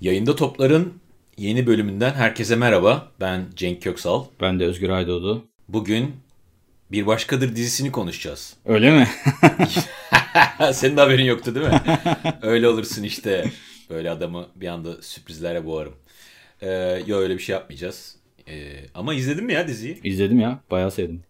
Yayında Toplar'ın yeni bölümünden herkese merhaba. Ben Cenk Köksal. Ben de Özgür Aydoğdu. Bugün Bir Başkadır dizisini konuşacağız. Öyle mi? Senin de haberin yoktu değil mi? öyle olursun işte. Böyle adamı bir anda sürprizlere boğarım. Ee, yok öyle bir şey yapmayacağız. Ee, ama izledin mi ya diziyi? İzledim ya. Bayağı sevdim.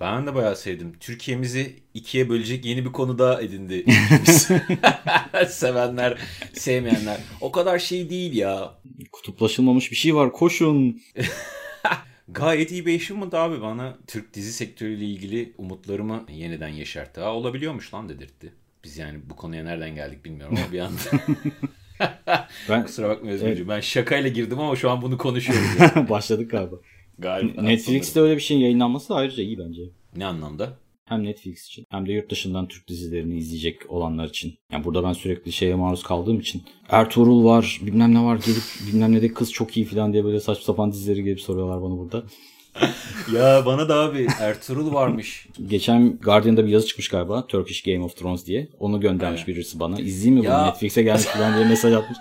Ben de bayağı sevdim. Türkiye'mizi ikiye bölecek yeni bir konu daha edindi. Sevenler, sevmeyenler. O kadar şey değil ya. Kutuplaşılmamış bir şey var. Koşun. Gayet iyi bir achievement abi bana Türk dizi sektörüyle ilgili umutlarımı yeniden yeşertti. Ha olabiliyormuş lan dedirtti. Biz yani bu konuya nereden geldik bilmiyorum ama bir anda. Ben Kusura bakma Özgürcüğüm. Ben şakayla girdim ama şu an bunu konuşuyoruz. yani. başladık galiba. Galiba. Netflix'te öyle bir şeyin yayınlanması da ayrıca iyi bence. Ne anlamda? Hem Netflix için hem de yurt dışından Türk dizilerini izleyecek olanlar için. Yani burada ben sürekli şeye maruz kaldığım için. Ertuğrul var, bilmem ne var gelip bilmem ne de kız çok iyi falan diye böyle saçma sapan dizileri gelip soruyorlar bana burada. Ya bana da abi Ertuğrul varmış. Geçen Guardian'da bir yazı çıkmış galiba. Turkish Game of Thrones diye. Onu göndermiş Evet. birisi bana. İzleyeyim mi Ya. bunu? Netflix'e gelmiş falan diye mesaj atmış.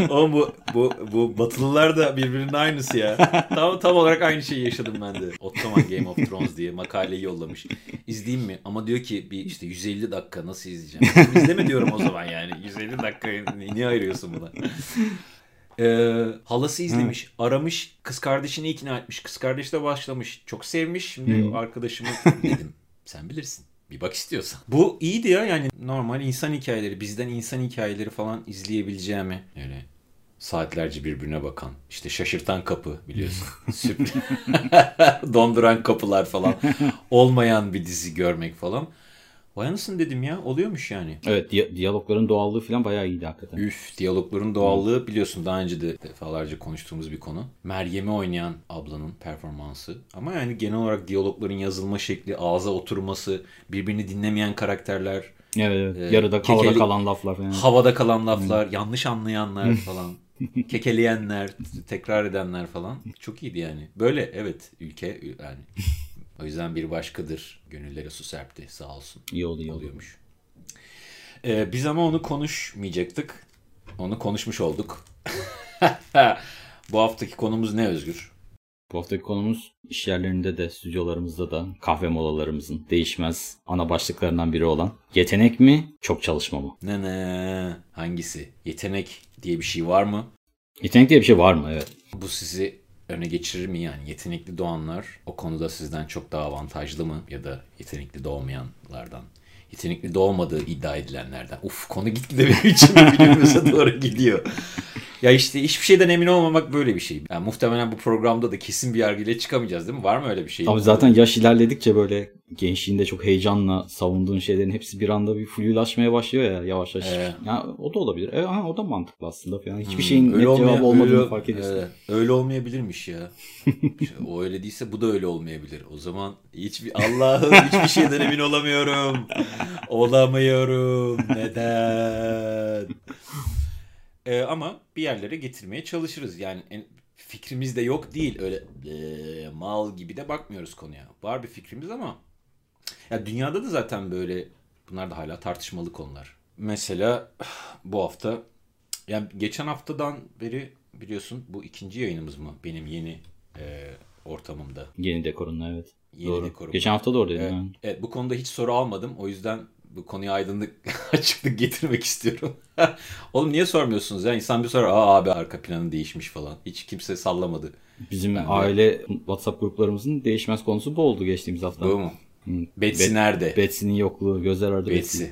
Oğlum bu, bu, bu batılılar da birbirinin aynısı ya. Tam, tam olarak aynı şeyi yaşadım ben de. Ottoman Game of Thrones diye makaleyi yollamış. İzleyeyim mi? Ama diyor ki bir işte 150 dakika nasıl izleyeceğim? İzleme diyorum o zaman yani. 150 dakika niye ayırıyorsun buna? Ee, halası izlemiş, aramış, kız kardeşini ikna etmiş. Kız kardeş de başlamış. Çok sevmiş. Şimdi arkadaşımı dedim. Sen bilirsin. Bir bak istiyorsan. Bu iyiydi ya yani normal insan hikayeleri, bizden insan hikayeleri falan izleyebileceğimi öyle saatlerce birbirine bakan, işte şaşırtan kapı biliyorsun. Donduran kapılar falan. Olmayan bir dizi görmek falan. Vay anasını dedim ya oluyormuş yani. Evet diya- diyalogların doğallığı falan bayağı iyiydi hakikaten. Üf diyalogların doğallığı biliyorsun daha önce de defalarca konuştuğumuz bir konu. Meryem'i oynayan ablanın performansı. Ama yani genel olarak diyalogların yazılma şekli, ağza oturması, birbirini dinlemeyen karakterler, Evet, evet. Ee, Yarıda havada kekeli- kalan laflar falan. havada kalan laflar, yanlış anlayanlar falan, kekeleyenler, tekrar edenler falan. Çok iyiydi yani. Böyle evet ülke yani. O yüzden bir başkadır. Gönüllere su serpti sağ olsun. İyi oldu iyi oluyormuş. Ee, biz ama onu konuşmayacaktık. Onu konuşmuş olduk. Bu haftaki konumuz ne Özgür? Bu haftaki konumuz iş yerlerinde de stüdyolarımızda da kahve molalarımızın değişmez ana başlıklarından biri olan yetenek mi çok çalışma mı? Ne ne? Hangisi? Yetenek diye bir şey var mı? Yetenek diye bir şey var mı? Evet. Bu sizi öne geçirir mi yani? Yetenekli doğanlar o konuda sizden çok daha avantajlı mı? Ya da yetenekli doğmayanlardan? Yetenekli doğmadığı iddia edilenlerden. Uf konu gitgide benim için birbirimize doğru gidiyor. Ya işte hiçbir şeyden emin olmamak böyle bir şey. Yani muhtemelen bu programda da kesin bir yargıyla çıkamayacağız değil mi? Var mı öyle bir şey? Abi zaten yaş ilerledikçe böyle gençliğinde çok heyecanla savunduğun şeylerin hepsi bir anda bir flulaşmaya başlıyor ya yavaş yavaş. Evet. Ya o da olabilir. E, ha, o da mantıklı aslında falan. Hiçbir şeyin Hmm, Öyle net olmaya- cevabı olmadığını öyle- fark ediyorsun. evet, öyle olmayabilirmiş ya. O öyle değilse bu da öyle olmayabilir. O zaman hiçbir Allah'ım hiçbir şeyden emin olamıyorum. Olamıyorum. Neden? Ee, ama bir yerlere getirmeye çalışırız. Yani en, fikrimiz de yok değil. Öyle eee, mal gibi de bakmıyoruz konuya. Var bir fikrimiz ama ya dünyada da zaten böyle bunlar da hala tartışmalı konular. Mesela bu hafta yani geçen haftadan beri biliyorsun bu ikinci yayınımız mı benim yeni e, ortamımda. Yeni dekorunla evet. Yeni Doğru. dekorum. Geçen hafta da oradaydım. Evet, yani. evet, bu konuda hiç soru almadım. O yüzden bu konuya aydınlık açıklık getirmek istiyorum. Oğlum niye sormuyorsunuz ya? İnsan bir sorar. Aa abi arka planı değişmiş falan. Hiç kimse sallamadı. Bizim Ben de- aile WhatsApp gruplarımızın değişmez konusu bu oldu geçtiğimiz hafta. Bu mu? Hı. Betsy Bet- nerede? Betsy'nin yokluğu gözler ardı Betsy.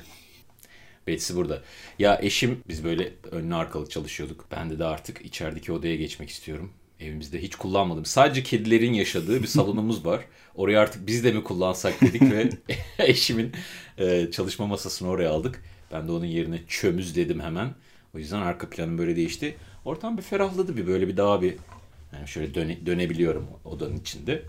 Betsy burada. Ya eşim biz böyle önlü arkalı çalışıyorduk. Ben de de artık içerideki odaya geçmek istiyorum. Evimizde hiç kullanmadım. Sadece kedilerin yaşadığı bir salonumuz var. Orayı artık biz de mi kullansak dedik ve eşimin e, çalışma masasını oraya aldık. Ben de onun yerine çömüz dedim hemen. O yüzden arka planım böyle değişti. Ortam bir ferahladı bir böyle bir daha bir yani şöyle döne- dönebiliyorum odanın içinde.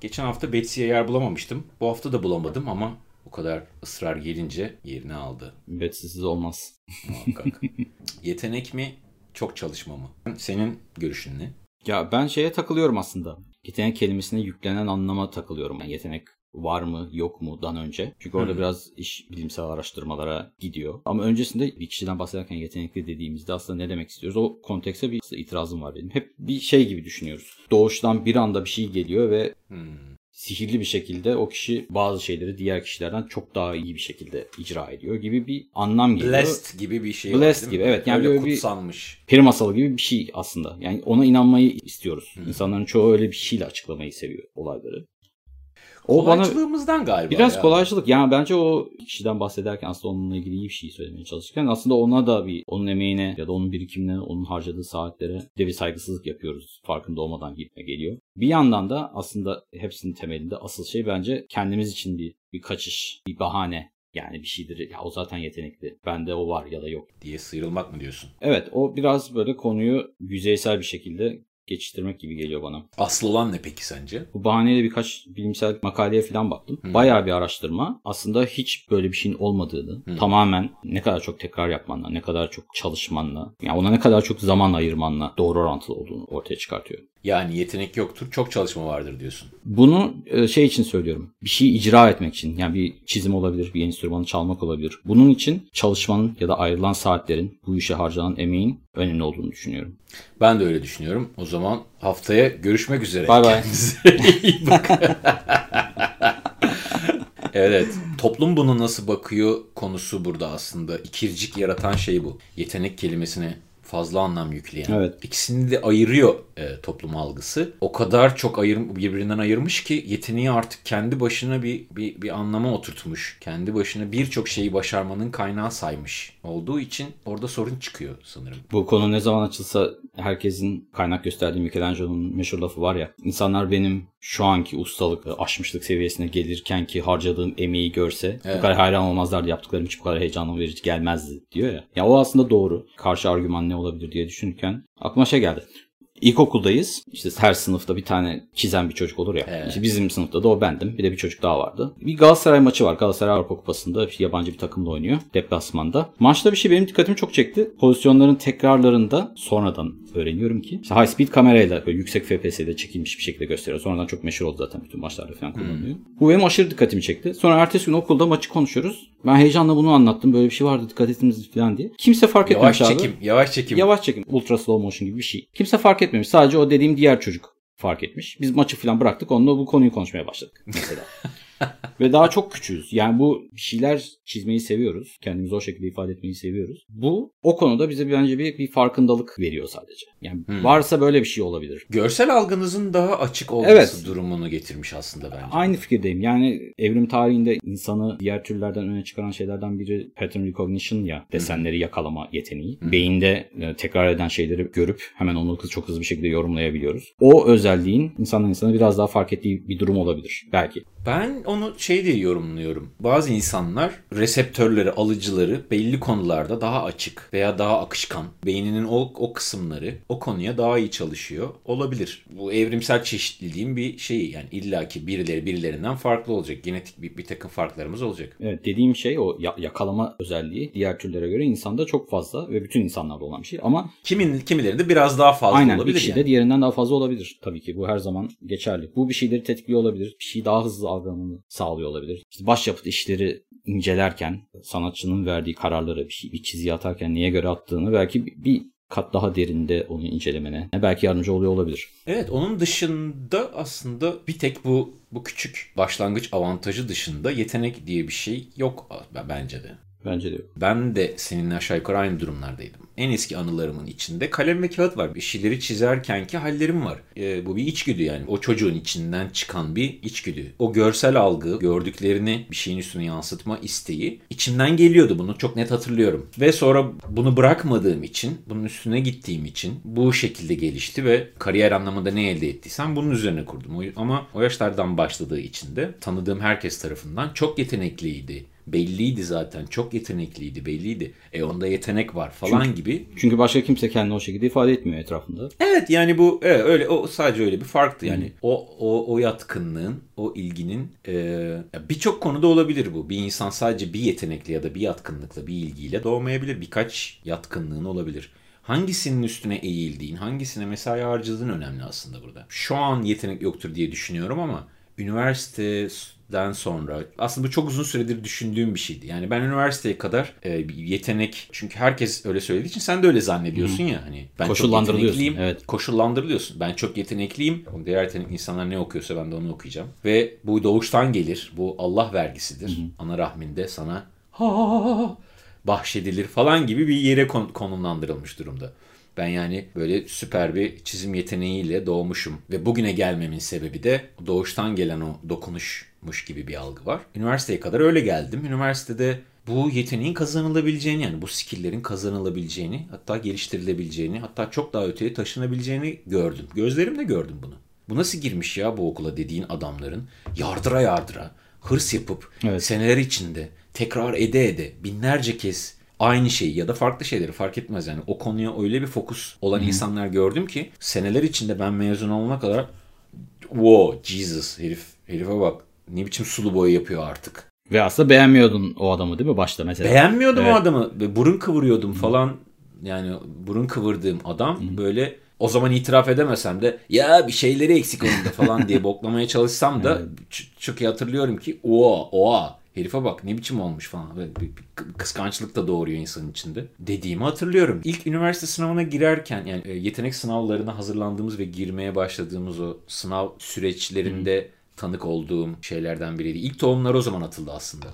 Geçen hafta Betsy'ye yer bulamamıştım. Bu hafta da bulamadım ama o kadar ısrar gelince yerini aldı Betsy'siz olmaz. muhakkak. Yetenek mi, çok çalışma mı? Senin görüşün ne? Ya ben şeye takılıyorum aslında. Yetenek kelimesine yüklenen anlama takılıyorum. Yani yetenek var mı yok mu dan önce. Çünkü orada biraz iş bilimsel araştırmalara gidiyor. Ama öncesinde bir kişiden bahsederken yetenekli dediğimizde aslında ne demek istiyoruz? O kontekste bir itirazım var benim. Hep bir şey gibi düşünüyoruz. Doğuştan bir anda bir şey geliyor ve hmm sihirli bir şekilde o kişi bazı şeyleri diğer kişilerden çok daha iyi bir şekilde icra ediyor gibi bir anlam geliyor. Blessed gibi bir şey Blessed var, gibi evet. Yani öyle böyle kutsanmış. Bir peri masalı gibi bir şey aslında. Yani ona inanmayı istiyoruz. Hmm. İnsanların çoğu öyle bir şeyle açıklamayı seviyor olayları. O Kolaycılığımızdan galiba. Biraz ya. kolaycılık. Yani bence o kişiden bahsederken aslında onunla ilgili iyi bir şey söylemeye çalışırken aslında ona da bir onun emeğine ya da onun birikimine, onun harcadığı saatlere de bir saygısızlık yapıyoruz. Farkında olmadan gitme geliyor. Bir yandan da aslında hepsinin temelinde asıl şey bence kendimiz için bir bir kaçış, bir bahane yani bir şeydir ya o zaten yetenekli. Bende o var ya da yok. Diye sıyrılmak mı diyorsun? Evet o biraz böyle konuyu yüzeysel bir şekilde geçiştirmek gibi geliyor bana. Asıl olan ne peki sence? Bu bahaneyle birkaç bilimsel makaleye falan baktım. Hmm. Bayağı bir araştırma. Aslında hiç böyle bir şeyin olmadığını, hmm. tamamen ne kadar çok tekrar yapmanla, ne kadar çok çalışmanla, yani ona ne kadar çok zaman ayırmanla doğru orantılı olduğunu ortaya çıkartıyor. Yani yetenek yoktur, çok çalışma vardır diyorsun. Bunu e, şey için söylüyorum. Bir şeyi icra etmek için. Yani bir çizim olabilir, bir enstrümanı çalmak olabilir. Bunun için çalışmanın ya da ayrılan saatlerin, bu işe harcanan emeğin önemli olduğunu düşünüyorum. Ben de öyle düşünüyorum. O zaman haftaya görüşmek üzere. Bay bay. evet. Toplum bunu nasıl bakıyor konusu burada aslında. İkircik yaratan şey bu. Yetenek kelimesine fazla anlam yükleyen. Evet. İkisini de ayırıyor e, toplum algısı. O kadar çok ayır, birbirinden ayırmış ki yeteneği artık kendi başına bir, bir, bir anlama oturtmuş. Kendi başına birçok şeyi başarmanın kaynağı saymış olduğu için orada sorun çıkıyor sanırım. Bu konu ne zaman açılsa herkesin kaynak gösterdiği Michelangelo'nun meşhur lafı var ya. İnsanlar benim şu anki ustalık, aşmışlık seviyesine gelirken ki harcadığım emeği görse evet. bu kadar hayran olmazlardı. Yaptıklarım hiç bu kadar heyecanlı verici gelmezdi diyor ya. Ya o aslında doğru. Karşı argüman ne olabilir diye düşünürken aklıma şey geldi. İlkokuldayız. İşte her sınıfta bir tane çizen bir çocuk olur ya. Evet. İşte bizim sınıfta da o bendim. Bir de bir çocuk daha vardı. Bir Galatasaray maçı var. Galatasaray Avrupa Kupası'nda yabancı bir takımla oynuyor. Deplasmanda. Maçta bir şey benim dikkatimi çok çekti. Pozisyonların tekrarlarında sonradan öğreniyorum ki işte high speed kamerayla böyle yüksek FPS'de çekilmiş bir şekilde gösteriyor. Sonradan çok meşhur oldu zaten bütün maçlarda falan kullanılıyor. Hmm. Bu benim aşırı dikkatimi çekti. Sonra ertesi gün okulda maçı konuşuyoruz. Ben heyecanla bunu anlattım. Böyle bir şey vardı dikkat ettiniz falan diye. Kimse fark etmemiş yavaş çekim, Yavaş çekim. Yavaş çekim. Ultra slow motion gibi bir şey. Kimse fark etmemiş. Sadece o dediğim diğer çocuk fark etmiş. Biz maçı falan bıraktık. Onunla bu konuyu konuşmaya başladık mesela. Ve daha çok küçüğüz. Yani bu bir şeyler çizmeyi seviyoruz. Kendimizi o şekilde ifade etmeyi seviyoruz. Bu o konuda bize bence bir, bir farkındalık veriyor sadece. Yani hmm. varsa böyle bir şey olabilir. Görsel algınızın daha açık olması evet. durumunu getirmiş aslında bence. Aynı fikirdeyim. Yani evrim tarihinde insanı diğer türlerden öne çıkaran şeylerden biri pattern recognition ya. Desenleri hmm. yakalama yeteneği. Hmm. Beyinde e, tekrar eden şeyleri görüp hemen onu çok hızlı bir şekilde yorumlayabiliyoruz. O özelliğin insandan insana biraz daha fark ettiği bir durum olabilir. Belki. Ben onu şey diye yorumluyorum. Bazı insanlar reseptörleri, alıcıları belli konularda daha açık veya daha akışkan. Beyninin o, o kısımları o konuya daha iyi çalışıyor. Olabilir. Bu evrimsel çeşitliliğin bir şeyi yani illaki birileri birilerinden farklı olacak. Genetik bir, bir takım farklarımız olacak. Evet dediğim şey o yakalama özelliği diğer türlere göre insanda çok fazla ve bütün insanlarda olan bir şey ama kimin kimilerinde biraz daha fazla aynen, olabilir. Aynen bir kişide yani. diğerinden daha fazla olabilir tabii ki. Bu her zaman geçerli. Bu bir şeyleri tetikliyor olabilir. Bir şeyi daha hızlı algılamamı sağlıyor olabilir. İşte başyapıt işleri incelerken sanatçının verdiği kararları bir, şey, bir çizgi atarken niye göre attığını belki bir kat daha derinde onu incelemene belki yardımcı oluyor olabilir. Evet onun dışında aslında bir tek bu bu küçük başlangıç avantajı dışında yetenek diye bir şey yok bence de. Bence de Ben de seninle aşağı yukarı aynı durumlardaydım. En eski anılarımın içinde kalem ve kağıt var. Bir şeyleri çizerkenki hallerim var. E, bu bir içgüdü yani. O çocuğun içinden çıkan bir içgüdü. O görsel algı, gördüklerini bir şeyin üstüne yansıtma isteği içimden geliyordu. Bunu çok net hatırlıyorum. Ve sonra bunu bırakmadığım için, bunun üstüne gittiğim için bu şekilde gelişti ve kariyer anlamında ne elde ettiysem bunun üzerine kurdum. Ama o yaşlardan başladığı için de tanıdığım herkes tarafından çok yetenekliydi belliydi zaten. Çok yetenekliydi, belliydi. E onda yetenek var falan çünkü, gibi. Çünkü başka kimse kendini o şekilde ifade etmiyor etrafında. Evet yani bu evet, öyle o sadece öyle bir farktı yani. Hmm. O o o yatkınlığın, o ilginin e, birçok konuda olabilir bu. Bir insan sadece bir yetenekli ya da bir yatkınlıkla, bir ilgiyle doğmayabilir. Birkaç yatkınlığın olabilir hangisinin üstüne eğildiğin, hangisine mesai harcadığın önemli aslında burada. Şu an yetenek yoktur diye düşünüyorum ama üniversiteden sonra aslında bu çok uzun süredir düşündüğüm bir şeydi. Yani ben üniversiteye kadar e, bir yetenek çünkü herkes öyle söylediği için sen de öyle zannediyorsun ya hani ben çok Koşullandırılıyorsun, yetenekliyim. evet. Koşullandırılıyorsun. Ben çok yetenekliyim. Diğer yetenekli insanlar ne okuyorsa ben de onu okuyacağım. Ve bu doğuştan gelir. Bu Allah vergisidir. Ana rahminde sana ha bahşedilir falan gibi bir yere kon- konumlandırılmış durumda. Ben yani böyle süper bir çizim yeteneğiyle doğmuşum ve bugüne gelmemin sebebi de doğuştan gelen o dokunuşmuş gibi bir algı var. Üniversiteye kadar öyle geldim. Üniversitede bu yeteneğin kazanılabileceğini yani bu skilllerin kazanılabileceğini hatta geliştirilebileceğini hatta çok daha öteye taşınabileceğini gördüm. Gözlerimle gördüm bunu. Bu nasıl girmiş ya bu okula dediğin adamların yardıra yardıra hırs yapıp Evet. seneler içinde tekrar ede ede binlerce kez aynı şeyi ya da farklı şeyleri fark etmez. Yani o konuya öyle bir fokus olan insanlar gördüm ki seneler içinde ben mezun olana kadar wow Jesus herif herife bak. Ne biçim sulu boya yapıyor artık. Ve aslında beğenmiyordun o adamı değil mi başta mesela? Beğenmiyordum Evet. o adamı. Ve burun kıvırıyordum falan. Yani burun kıvırdığım adam böyle o zaman itiraf edemesem de ya bir şeyleri eksik onda falan diye boklamaya çalışsam da ç- çok iyi hatırlıyorum ki oha oha herife bak ne biçim olmuş falan. Böyle bir, bir kı- kıskançlık da doğuruyor insanın içinde. Dediğimi hatırlıyorum. İlk üniversite sınavına girerken yani e, yetenek sınavlarına hazırlandığımız ve girmeye başladığımız o sınav süreçlerinde tanık olduğum şeylerden biriydi. İlk tohumlar o zaman atıldı aslında.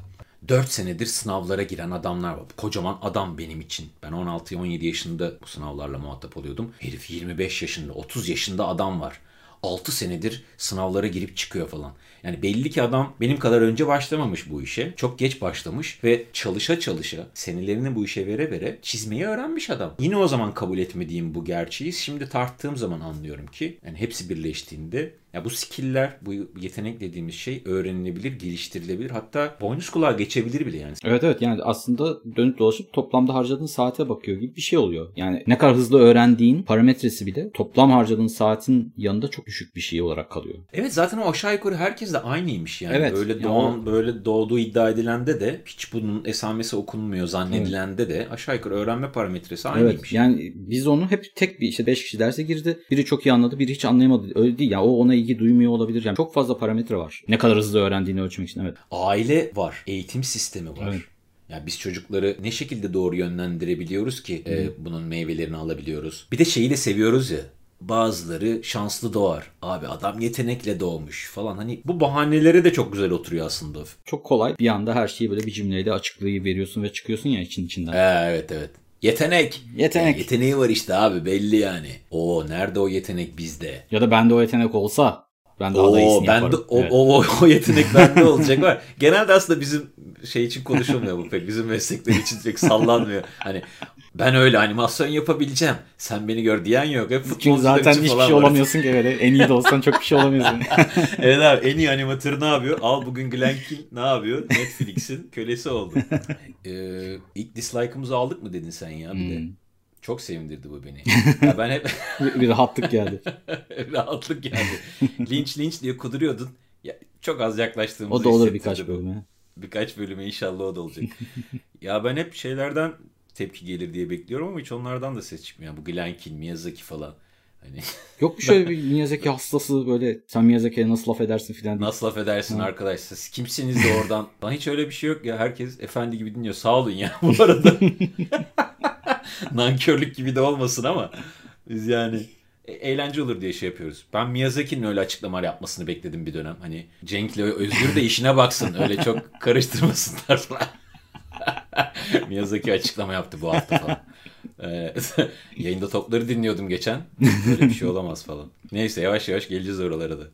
4 senedir sınavlara giren adamlar var. Kocaman adam benim için. Ben 16-17 yaşında bu sınavlarla muhatap oluyordum. Herif 25 yaşında, 30 yaşında adam var. 6 senedir sınavlara girip çıkıyor falan. Yani belli ki adam benim kadar önce başlamamış bu işe. Çok geç başlamış ve çalışa çalışa senelerini bu işe vere vere çizmeyi öğrenmiş adam. Yine o zaman kabul etmediğim bu gerçeği şimdi tarttığım zaman anlıyorum ki yani hepsi birleştiğinde ya bu skill'ler, bu yetenek dediğimiz şey öğrenilebilir, geliştirilebilir. Hatta boynuz kulağa geçebilir bile yani. Evet evet yani aslında dönüp dolaşıp toplamda harcadığın saate bakıyor gibi bir şey oluyor. Yani ne kadar hızlı öğrendiğin parametresi bile toplam harcadığın saatin yanında çok düşük bir şey olarak kalıyor. Evet zaten o aşağı yukarı herkes de aynıymış yani. Evet, Böyle yani doğan, böyle doğduğu iddia edilende de hiç bunun esamesi okunmuyor zannedilende de aşağı yukarı öğrenme parametresi aynıymış. Evet yani biz onu hep tek bir işte 5 kişi derse girdi. Biri çok iyi anladı biri hiç anlayamadı. Öyle değil ya o ona ilgi duymuyor olabilir. Yani çok fazla parametre var. Ne kadar hızlı öğrendiğini ölçmek için evet. Aile var, eğitim sistemi var. Evet. Ya biz çocukları ne şekilde doğru yönlendirebiliyoruz ki e, bunun meyvelerini alabiliyoruz. Bir de şeyi de seviyoruz ya. Bazıları şanslı doğar. Abi adam yetenekle doğmuş falan. Hani bu bahanelere de çok güzel oturuyor aslında. Çok kolay bir anda her şeyi böyle bir cümleyle açıklayı veriyorsun ve çıkıyorsun ya için içinden. Ee, evet evet. Yetenek. Yetenek. Ya yeteneği var işte abi belli yani. O nerede o yetenek bizde? Ya da bende o yetenek olsa ben daha da Oo, iyisini ben yaparım. de, o, Evet. o, o, o yetenek bende olacak var. Genelde aslında bizim şey için konuşulmuyor bu pek. Bizim meslekler için pek sallanmıyor. Hani ben öyle animasyon yapabileceğim. Sen beni gör diyen yok. Hep Çünkü zaten hiçbir şey var. olamıyorsun ki öyle. En iyi de olsan çok bir şey olamıyorsun. evet abi en iyi animatör ne yapıyor? Al bugün Glenn King ne yapıyor? Netflix'in kölesi oldu. ee, ilk dislike'ımızı aldık mı dedin sen ya bir de. Hmm. Çok sevindirdi bu beni. Ya ben hep bir, bir rahatlık geldi. rahatlık geldi. linç linç diye kuduruyordun. Ya, çok az yaklaştığımızı O da olur birkaç bölüme. Birkaç bölüme inşallah o da olacak. ya ben hep şeylerden tepki gelir diye bekliyorum ama hiç onlardan da ses çıkmıyor. Bu Glenn King, Miyazaki falan. Hani Yok bir şöyle bir Miyazaki hastası böyle sen Miyazaki'ye nasıl laf edersin filan. nasıl laf edersin arkadaş siz kimsiniz de oradan. Lan hiç öyle bir şey yok ya. Herkes efendi gibi dinliyor. Sağ olun ya bu arada. Nankörlük gibi de olmasın ama biz yani e- eğlence olur diye şey yapıyoruz. Ben Miyazaki'nin öyle açıklamalar yapmasını bekledim bir dönem. Hani Cenk'le Özgür de işine baksın. Öyle çok karıştırmasınlar falan. Miyazaki açıklama yaptı bu hafta falan. Ee, yayında topları dinliyordum geçen. Böyle bir şey olamaz falan. Neyse yavaş yavaş geleceğiz oralara da.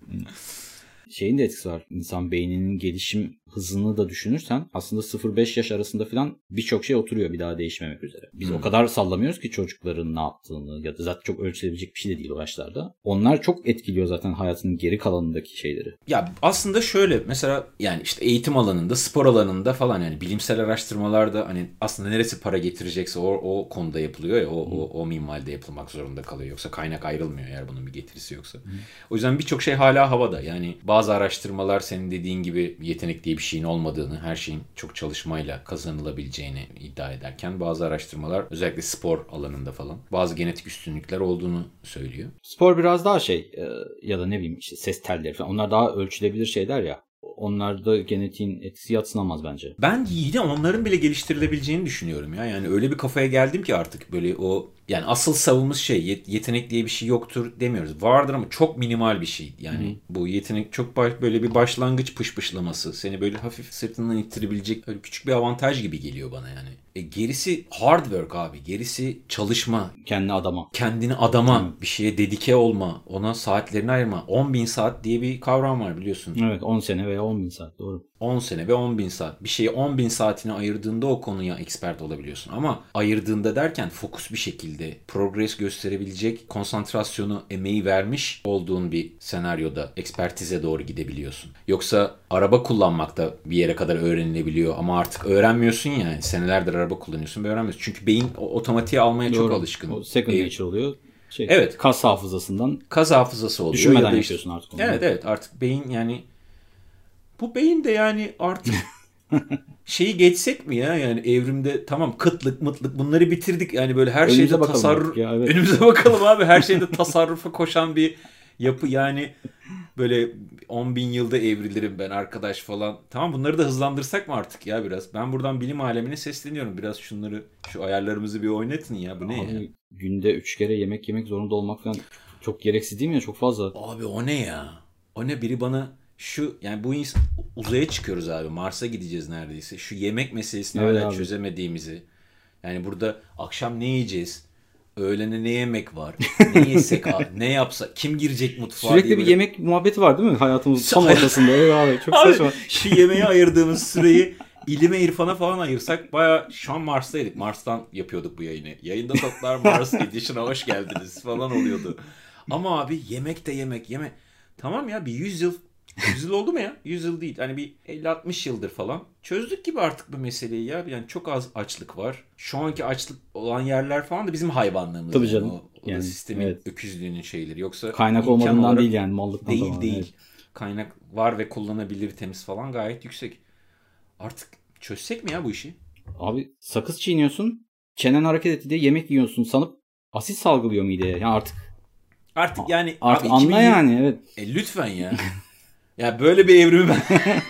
Şeyin de etkisi var. İnsan beyninin gelişim hızını da düşünürsen aslında 0-5 yaş arasında filan birçok şey oturuyor bir daha değişmemek üzere. Biz Hmm. o kadar sallamıyoruz ki çocukların ne yaptığını ya da zaten çok ölçülebilecek bir şey de değil o yaşlarda. Onlar çok etkiliyor zaten hayatının geri kalanındaki şeyleri. Ya aslında şöyle mesela yani işte eğitim alanında, spor alanında falan yani bilimsel araştırmalarda hani aslında neresi para getirecekse o, o konuda yapılıyor ya o, o, o minvalde yapılmak zorunda kalıyor. Yoksa kaynak ayrılmıyor eğer bunun bir getirisi yoksa. O yüzden birçok şey hala havada. Yani bazı araştırmalar senin dediğin gibi yetenek diye bir bir şeyin olmadığını, her şeyin çok çalışmayla kazanılabileceğini iddia ederken bazı araştırmalar özellikle spor alanında falan bazı genetik üstünlükler olduğunu söylüyor. Spor biraz daha şey e, ya da ne bileyim işte ses telleri falan onlar daha ölçülebilir şeyler ya. Onlarda genetiğin etkisi yatsınamaz bence. Ben yine onların bile geliştirilebileceğini düşünüyorum ya. Yani öyle bir kafaya geldim ki artık böyle o yani asıl savımız şey yetenek diye bir şey yoktur demiyoruz. Vardır ama çok minimal bir şey. Yani Hı-hı. bu yetenek çok böyle bir başlangıç pışpışlaması. Seni böyle hafif sırtından ittirebilecek öyle küçük bir avantaj gibi geliyor bana yani. E gerisi hard work abi. Gerisi çalışma. Kendini adama. Kendini adama. Hı. Bir şeye dedike olma. Ona saatlerini ayırma. 10 bin saat diye bir kavram var biliyorsun. Evet 10 sene veya 10 bin saat doğru. 10 sene ve 10 bin saat. Bir şeye 10 bin saatini ayırdığında o konuya expert olabiliyorsun. Ama ayırdığında derken fokus bir şekilde progres gösterebilecek konsantrasyonu, emeği vermiş olduğun bir senaryoda ekspertize doğru gidebiliyorsun. Yoksa araba kullanmak da bir yere kadar öğrenilebiliyor ama artık öğrenmiyorsun yani. Senelerdir araba kullanıyorsun ve öğrenmiyorsun. Çünkü beyin otomatiğe almaya doğru. çok alışkın. O second nature oluyor. Şey, evet. Kas hafızasından. Kas hafızası oluyor. Düşünmeden yapıyorsun artık onu. Evet evet artık beyin yani bu beyin de yani artık şeyi geçsek mi ya yani evrimde tamam kıtlık mıtlık bunları bitirdik yani böyle her Önümüze şeyde tasarruf ya, evet. önümüze bakalım abi her şeyde tasarrufa koşan bir yapı yani böyle 10 bin yılda evrilirim ben arkadaş falan. Tamam bunları da hızlandırsak mı artık ya biraz? Ben buradan bilim alemine sesleniyorum. Biraz şunları şu ayarlarımızı bir oynatın ya. Bu ne abi, ya? Günde 3 kere yemek yemek zorunda olmak falan çok gereksiz değil mi ya? Çok fazla. Abi o ne ya? O ne biri bana şu yani bu ins uzaya çıkıyoruz abi. Mars'a gideceğiz neredeyse. Şu yemek meselesini evet hala abi. çözemediğimizi. Yani burada akşam ne yiyeceğiz? Öğlene ne yemek var? Ne yesek abi? Ne yapsak? Kim girecek mutfağa Sürekli diye bir böyle... yemek muhabbeti var değil mi? Hayatımızın tam ortasında. Evet abi çok abi, saçma. Şu yemeğe ayırdığımız süreyi ilime irfana falan ayırsak baya şu an Mars'taydık. Mars'tan yapıyorduk bu yayını. Yayında Toplar Mars Edition'a hoş geldiniz falan oluyordu. Ama abi yemek de yemek. Yemek. Tamam ya bir 100 yıl 100 yıl oldu mu ya? 100 yıl değil. Hani bir 50-60 yıldır falan. Çözdük gibi artık bu meseleyi ya. Yani çok az açlık var. Şu anki açlık olan yerler falan da bizim hayvanlığımız. Tabii canım. O, o yani, sistemin evet. öküzlüğünün şeyleri. Yoksa kaynak olmadığından değil yani mallıktan değil, falan. Değil değil. Kaynak var ve kullanabilir temiz falan gayet yüksek. Artık çözsek mi ya bu işi? Abi sakız çiğniyorsun. Çenen hareket etti diye yemek yiyorsun sanıp asit salgılıyor mideye. Yani artık Artık yani artık abi, anla 2020... yani evet. E, lütfen ya. Ya böyle bir evrimi ben...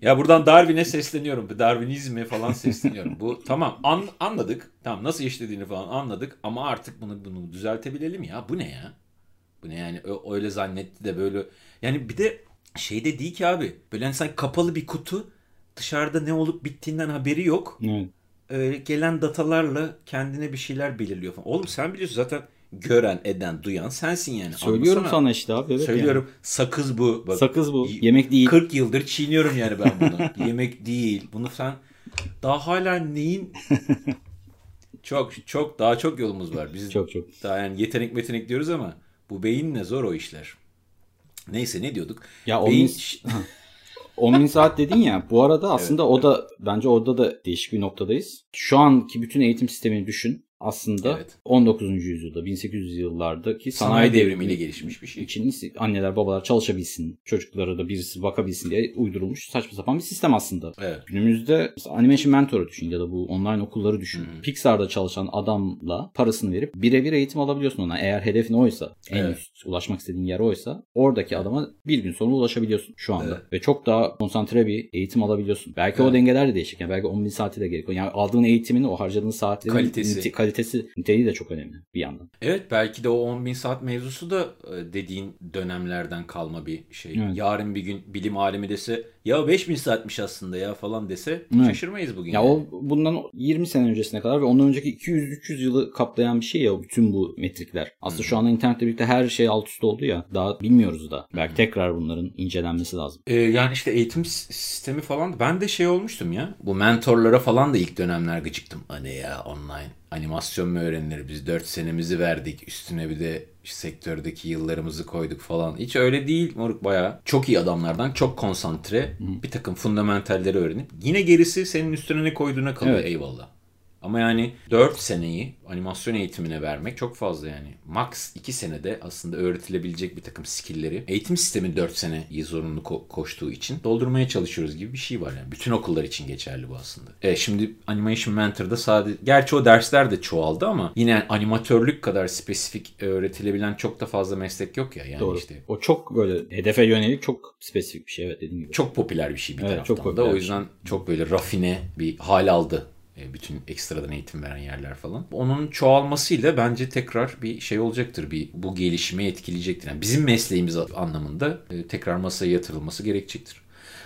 ya buradan Darwin'e sesleniyorum. Darwinizme falan sesleniyorum. Bu tamam an, anladık. Tamam nasıl işlediğini falan anladık ama artık bunu bunu düzeltebilelim ya. Bu ne ya? Bu ne yani öyle zannetti de böyle. Yani bir de şey de değil ki abi. Böyle hani sanki kapalı bir kutu dışarıda ne olup bittiğinden haberi yok. Evet. Ee, gelen datalarla kendine bir şeyler belirliyor falan. Oğlum sen biliyorsun zaten gören, eden, duyan sensin yani. Söylüyorum Anlasana. sana işte abi. Evet Söylüyorum. Yani. Sakız bu. Bak, Sakız bu. Yemek değil. 40 yıldır çiğniyorum yani ben bunu. Yemek değil. Bunu sen daha hala neyin çok çok daha çok yolumuz var. Biz çok çok. Daha yani yetenek metenek diyoruz ama bu beyinle zor o işler. Neyse ne diyorduk? Ya Beyin... 10 bin saat dedin ya bu arada aslında evet, o da bence orada da değişik bir noktadayız. Şu anki bütün eğitim sistemini düşün aslında evet. 19. yüzyılda 1800 yıllardaki sanayi, sanayi devrimiyle gelişmiş bir şey. için anneler babalar çalışabilsin, çocuklara da birisi bakabilsin diye uydurulmuş saçma sapan bir sistem aslında. Evet. Günümüzde Animation Mentor'u düşün ya da bu online okulları düşün. Hı-hı. Pixar'da çalışan adamla parasını verip birebir eğitim alabiliyorsun ona. Eğer hedefin oysa, en evet. üst ulaşmak istediğin yer oysa oradaki adama bir gün sonra ulaşabiliyorsun şu anda. Evet. Ve çok daha konsantre bir eğitim alabiliyorsun. Belki evet. o dengeler de değişik. Yani belki 10 bin saati de gerekiyor. Yani aldığın eğitimin o harcadığın saatlerin kalitesi, kalitesi niteliği de çok önemli bir yandan. Evet belki de o 10 bin saat mevzusu da e, dediğin dönemlerden kalma bir şey. Evet. Yarın bir gün bilim alemi dese ya 5000 saatmiş aslında ya falan dese evet. şaşırmayız bugün. Ya yani. o bundan 20 sene öncesine kadar ve ondan önceki 200-300 yılı kaplayan bir şey ya bütün bu metrikler. Aslında hmm. şu anda internetle birlikte her şey alt üst oldu ya. Daha bilmiyoruz da. Belki hmm. tekrar bunların incelenmesi lazım. Ee, yani işte eğitim sistemi falan ben de şey olmuştum ya. Bu mentorlara falan da ilk dönemler gıcıktım. Hani ya online animasyon mu öğrenilir? Biz 4 senemizi verdik. Üstüne bir de sektördeki yıllarımızı koyduk falan. Hiç öyle değil moruk baya. Çok iyi adamlardan çok konsantre bir takım fundamentalleri öğrenip yine gerisi senin üstüne ne koyduğuna kalıyor evet. eyvallah. Ama yani 4 seneyi animasyon eğitimine vermek çok fazla yani. Max 2 senede aslında öğretilebilecek bir takım skill'leri eğitim sistemi 4 seneyi zorunlu ko- koştuğu için doldurmaya çalışıyoruz gibi bir şey var yani. Bütün okullar için geçerli bu aslında. E şimdi Animation Mentor'da sadece gerçi o dersler de çoğaldı ama yine animatörlük kadar spesifik öğretilebilen çok da fazla meslek yok ya yani Doğru. işte. O çok böyle hedefe yönelik çok spesifik bir şey evet dediğin gibi. Çok popüler bir şey bir Evet, taraftan çok da. O yüzden çok böyle rafine bir hal aldı bütün ekstradan eğitim veren yerler falan. Onun çoğalmasıyla bence tekrar bir şey olacaktır. Bir bu gelişime etkileyecektir. Yani bizim mesleğimiz anlamında e, tekrar masaya yatırılması gerekecektir.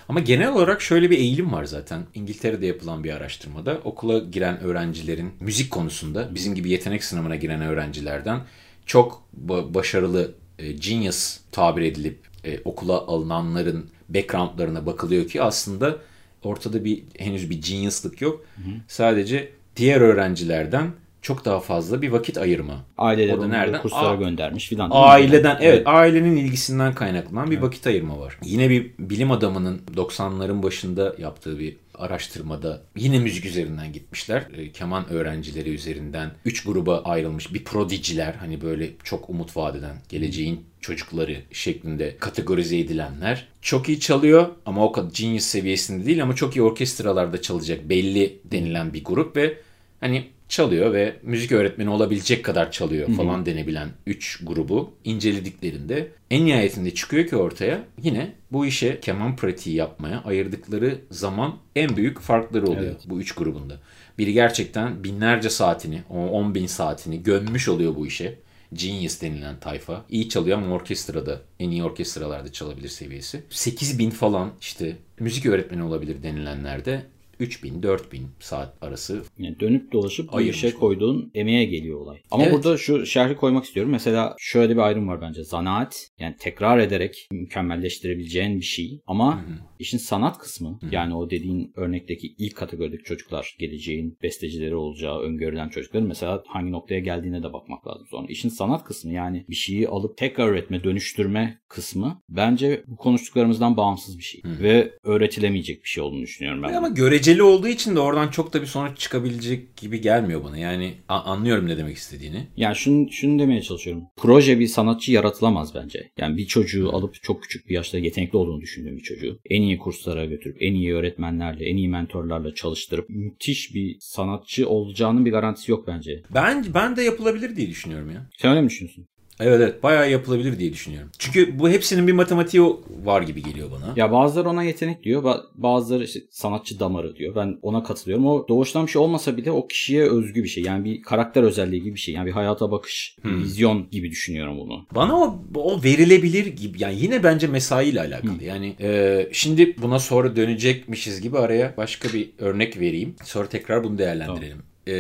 Ama genel olarak şöyle bir eğilim var zaten. İngiltere'de yapılan bir araştırmada okula giren öğrencilerin müzik konusunda bizim gibi yetenek sınavına giren öğrencilerden çok ba- başarılı e, genius tabir edilip e, okula alınanların backgroundlarına bakılıyor ki aslında ortada bir henüz bir geniuslık yok. Sadece diğer öğrencilerden çok daha fazla bir vakit ayırma. Aileler onları nereden? kurslara Aa, göndermiş filan. Aileden evet ailenin ilgisinden kaynaklanan bir vakit ayırma var. Yine bir bilim adamının 90'ların başında yaptığı bir araştırmada yine müzik üzerinden gitmişler. E, keman öğrencileri üzerinden 3 gruba ayrılmış bir prodiciler hani böyle çok umut vadeden geleceğin çocukları şeklinde kategorize edilenler. Çok iyi çalıyor ama o kadar genius seviyesinde değil ama çok iyi orkestralarda çalacak belli denilen bir grup ve hani çalıyor ve müzik öğretmeni olabilecek kadar çalıyor falan denebilen 3 grubu incelediklerinde en nihayetinde çıkıyor ki ortaya yine bu işe keman pratiği yapmaya ayırdıkları zaman en büyük farkları oluyor Evet. bu üç grubunda. Biri gerçekten binlerce saatini, 10 bin saatini gömmüş oluyor bu işe. Genius denilen tayfa. İyi çalıyor ama orkestrada, en iyi orkestralarda çalabilir seviyesi. 8 bin falan işte müzik öğretmeni olabilir denilenlerde 3000 4000 saat arası Yani dönüp dolaşıp Ayırmış işe koyduğun emeğe geliyor olay. Ama Evet. burada şu şerhi koymak istiyorum. Mesela şöyle bir ayrım var bence. Zanaat yani tekrar ederek mükemmelleştirebileceğin bir şey. Ama işin sanat kısmı yani o dediğin örnekteki ilk kategorideki çocuklar geleceğin bestecileri olacağı öngörülen çocukların mesela hangi noktaya geldiğine de bakmak lazım sonra. İşin sanat kısmı yani bir şeyi alıp tekrar üretme, dönüştürme kısmı bence bu konuştuklarımızdan bağımsız bir şey. Ve öğretilemeyecek bir şey olduğunu düşünüyorum ben. Ama göreceli olduğu için de oradan çok da bir sonuç çıkabilecek gibi gelmiyor bana. Yani anlıyorum ne demek istediğini. Yani şunu, şunu demeye çalışıyorum. Proje bir sanatçı yaratılamaz bence. Yani bir çocuğu alıp çok küçük bir yaşta yetenekli olduğunu düşündüğüm bir çocuğu en iyi kurslara götürüp en iyi öğretmenlerle, en iyi mentorlarla çalıştırıp müthiş bir sanatçı olacağının bir garantisi yok bence. Ben ben de yapılabilir diye düşünüyorum ya. Sen öyle mi düşünüyorsun? Evet evet bayağı yapılabilir diye düşünüyorum. Çünkü bu hepsinin bir matematiği var gibi geliyor bana. Ya bazıları ona yetenek diyor, ba- bazıları işte sanatçı damarı diyor. Ben ona katılıyorum. O doğuştan bir şey olmasa bile o kişiye özgü bir şey. Yani bir karakter özelliği gibi bir şey. Yani bir hayata bakış, bir vizyon gibi düşünüyorum bunu. Bana o, o verilebilir gibi yani yine bence mesaiyle alakalı. Yani e, şimdi buna sonra dönecekmişiz gibi araya başka bir örnek vereyim. Sonra tekrar bunu değerlendirelim. E,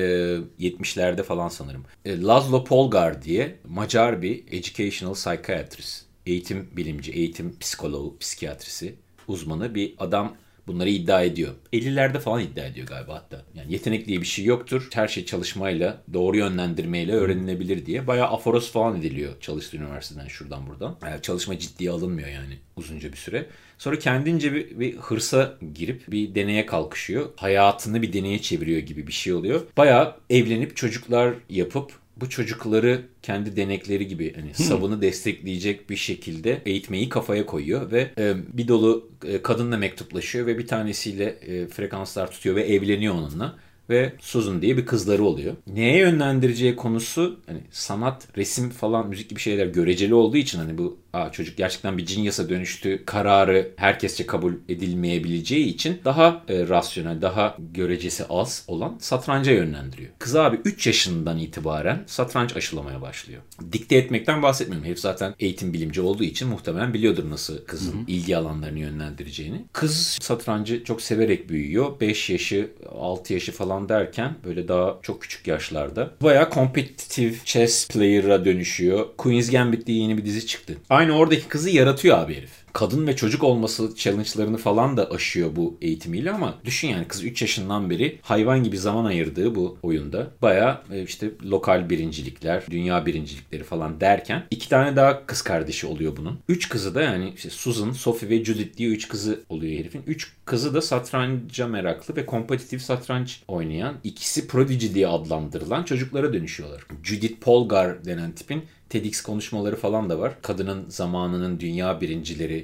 70'lerde falan sanırım. E, Laszlo Polgar diye Macar bir educational psychiatrist. Eğitim bilimci, eğitim psikoloğu, psikiyatrisi uzmanı bir adam bunları iddia ediyor. 50'lerde falan iddia ediyor galiba hatta. Yani yetenek diye bir şey yoktur. Her şey çalışmayla, doğru yönlendirmeyle öğrenilebilir diye. Bayağı aforoz falan ediliyor çalıştığı üniversiteden şuradan buradan. Yani çalışma ciddiye alınmıyor yani uzunca bir süre. Sonra kendince bir, bir hırsa girip bir deneye kalkışıyor. Hayatını bir deneye çeviriyor gibi bir şey oluyor. Bayağı evlenip çocuklar yapıp bu çocukları kendi denekleri gibi hani sabını destekleyecek bir şekilde eğitmeyi kafaya koyuyor ve e, bir dolu e, kadınla mektuplaşıyor ve bir tanesiyle e, frekanslar tutuyor ve evleniyor onunla ve Susan diye bir kızları oluyor. Neye yönlendireceği konusu hani sanat, resim falan müzik gibi şeyler göreceli olduğu için hani bu Aa, çocuk gerçekten bir cinyasa dönüştü kararı herkesçe kabul edilmeyebileceği için daha e, rasyonel, daha görecesi az olan satranca yönlendiriyor. Kız abi 3 yaşından itibaren satranç aşılamaya başlıyor. Dikte etmekten bahsetmiyorum. Herif zaten eğitim bilimci olduğu için muhtemelen biliyordur nasıl kızın ilgi alanlarını yönlendireceğini. Kız satrancı çok severek büyüyor. 5 yaşı, 6 yaşı falan derken böyle daha çok küçük yaşlarda. Bayağı competitive chess player'a dönüşüyor. Queen's Gambit diye yeni bir dizi çıktı. Aynı oradaki kızı yaratıyor abi herif. Kadın ve çocuk olması challenge'larını falan da aşıyor bu eğitimiyle ama düşün yani kız 3 yaşından beri hayvan gibi zaman ayırdığı bu oyunda baya işte lokal birincilikler, dünya birincilikleri falan derken iki tane daha kız kardeşi oluyor bunun. Üç kızı da yani işte Susan, Sophie ve Judith diye üç kızı oluyor herifin. Üç kızı da satranca meraklı ve kompetitif satranç oynayan ikisi Prodigy diye adlandırılan çocuklara dönüşüyorlar. Judith Polgar denen tipin TEDx konuşmaları falan da var. Kadının zamanının dünya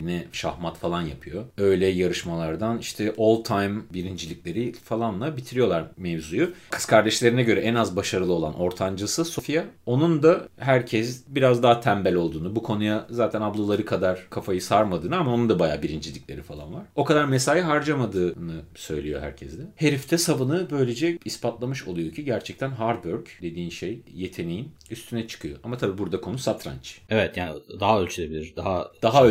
birincilerini şahmat falan yapıyor. Öyle yarışmalardan işte all time birincilikleri falanla bitiriyorlar mevzuyu. Kız kardeşlerine göre en az başarılı olan ortancısı Sofia. Onun da herkes biraz daha tembel olduğunu, bu konuya zaten ablaları kadar kafayı sarmadığını ama onun da bayağı birincilikleri falan var. O kadar mesai harcamadığını söylüyor herkes de. Herif de savını böylece ispatlamış oluyor ki gerçekten hard work dediğin şey yeteneğin üstüne çıkıyor. Ama tabii burada konu satranç. Evet yani daha ölçülebilir. Daha daha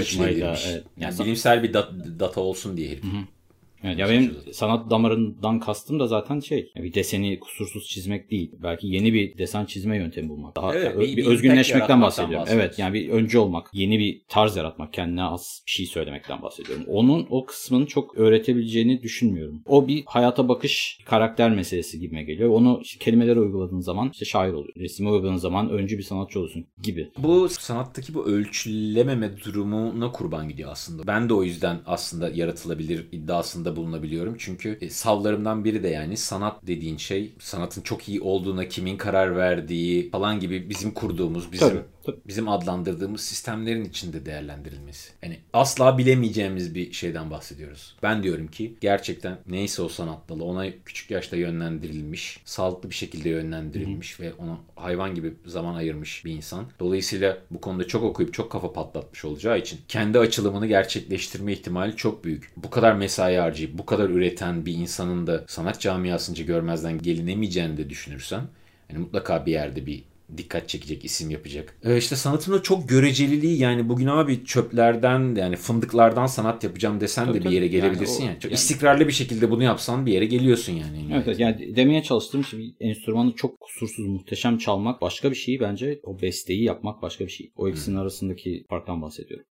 ölçülebilirmiş. Evet, yani, yani bilimsel bir dat- data olsun diye herif. Hı hı. Evet, ya benim sanat damarından kastım da zaten şey bir deseni kusursuz çizmek değil. Belki yeni bir desen çizme yöntemi bulmak. Daha evet, bir, bir özgünleşmekten bahsediyorum. Evet yani bir önce olmak, yeni bir tarz yaratmak, kendine az bir şey söylemekten bahsediyorum. Onun o kısmını çok öğretebileceğini düşünmüyorum. O bir hayata bakış, karakter meselesi gibime geliyor. Onu işte kelimelere uyguladığın zaman işte şair oluyor. Resime uyguladığın zaman öncü bir sanatçı olursun gibi. Bu sanattaki bu ölçülememe durumuna kurban gidiyor aslında. Ben de o yüzden aslında yaratılabilir iddiasında katkıda bulunabiliyorum. Çünkü e, savlarımdan biri de yani sanat dediğin şey sanatın çok iyi olduğuna kimin karar verdiği falan gibi bizim kurduğumuz, bizim tabii. Bizim adlandırdığımız sistemlerin içinde değerlendirilmesi. Yani asla bilemeyeceğimiz bir şeyden bahsediyoruz. Ben diyorum ki gerçekten neyse o sanat dalı ona küçük yaşta yönlendirilmiş, sağlıklı bir şekilde yönlendirilmiş Hı. ve ona hayvan gibi zaman ayırmış bir insan. Dolayısıyla bu konuda çok okuyup çok kafa patlatmış olacağı için kendi açılımını gerçekleştirme ihtimali çok büyük. Bu kadar mesai harcayıp harcayıp bu kadar üreten bir insanın da sanat camiasınca görmezden gelinemeyeceğini de düşünürsen yani mutlaka bir yerde bir dikkat çekecek isim yapacak. Ee, işte sanatın çok göreceliliği yani bugün abi çöplerden yani fındıklardan sanat yapacağım desen tabii, de bir yere gelebilirsin yani. yani. Çok yani. istikrarlı bir şekilde bunu yapsan bir yere geliyorsun yani. Evet, evet yani demeye çalıştığım şey enstrümanı çok kusursuz muhteşem çalmak başka bir şey bence o besteyi yapmak başka bir şey. O ikisinin hmm. arasındaki farktan bahsediyorum.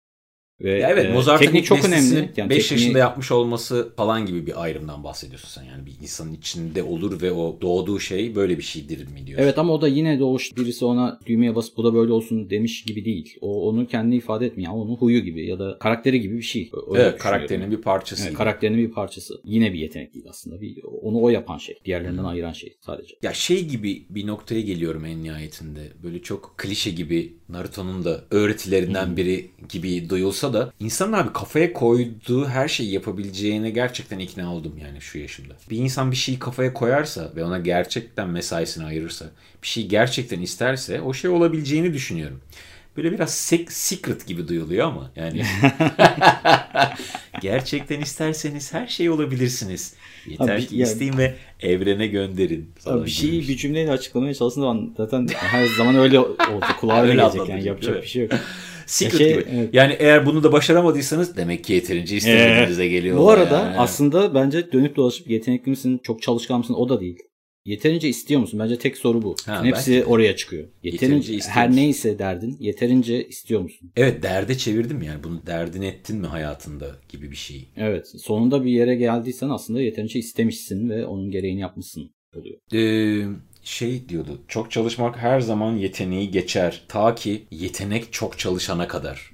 Ve ya evet e, Mozart'ın teknik çok önemli. Yani 5 tekniği... yaşında yapmış olması falan gibi bir ayrımdan bahsediyorsun sen. Yani bir insanın içinde olur ve o doğduğu şey böyle bir şeydir mi diyorsun? Evet ama o da yine doğuş birisi ona düğmeye basıp bu da böyle olsun demiş gibi değil. O onu kendi ifade etmiyor. Yani onun huyu gibi ya da karakteri gibi bir şey. Öyle evet karakterinin bir parçası evet, gibi. Karakterinin bir parçası. Yine bir yetenek değil aslında. Bir, onu o yapan şey. Diğerlerinden hmm. ayıran şey sadece. Ya şey gibi bir noktaya geliyorum en nihayetinde. Böyle çok klişe gibi Naruto'nun da öğretilerinden hmm. biri gibi duyulsa olsa da insanın abi kafaya koyduğu her şeyi yapabileceğine gerçekten ikna oldum yani şu yaşımda. Bir insan bir şeyi kafaya koyarsa ve ona gerçekten mesaisini ayırırsa, bir şeyi gerçekten isterse o şey olabileceğini düşünüyorum. Böyle biraz secret gibi duyuluyor ama yani gerçekten isterseniz her şey olabilirsiniz. Yeter abi, ki yani, isteyin ve evrene gönderin. Abi bir şeyi bir cümleyle açıklamaya çalıştığım zaman zaten her zaman öyle oldu. Kulağa öyle gelecek yani yapacak bir şey yok. Secret şey, gibi. Evet. Yani eğer bunu da başaramadıysanız demek ki yeterince istemediğinize ee, geliyor. Bu arada yani. aslında bence dönüp dolaşıp yetenekli misin, çok çalışkan mısın o da değil. Yeterince istiyor musun? Bence tek soru bu. Ha, hepsi belki. oraya çıkıyor. Yeterince, yeterince her neyse derdin, yeterince istiyor musun? Evet, derde çevirdim yani. Bunu derdin ettin mi hayatında gibi bir şey. Evet, sonunda bir yere geldiysen aslında yeterince istemişsin ve onun gereğini yapmışsın oluyor. Ee, şey diyordu. Çok çalışmak her zaman yeteneği geçer. Ta ki yetenek çok çalışana kadar.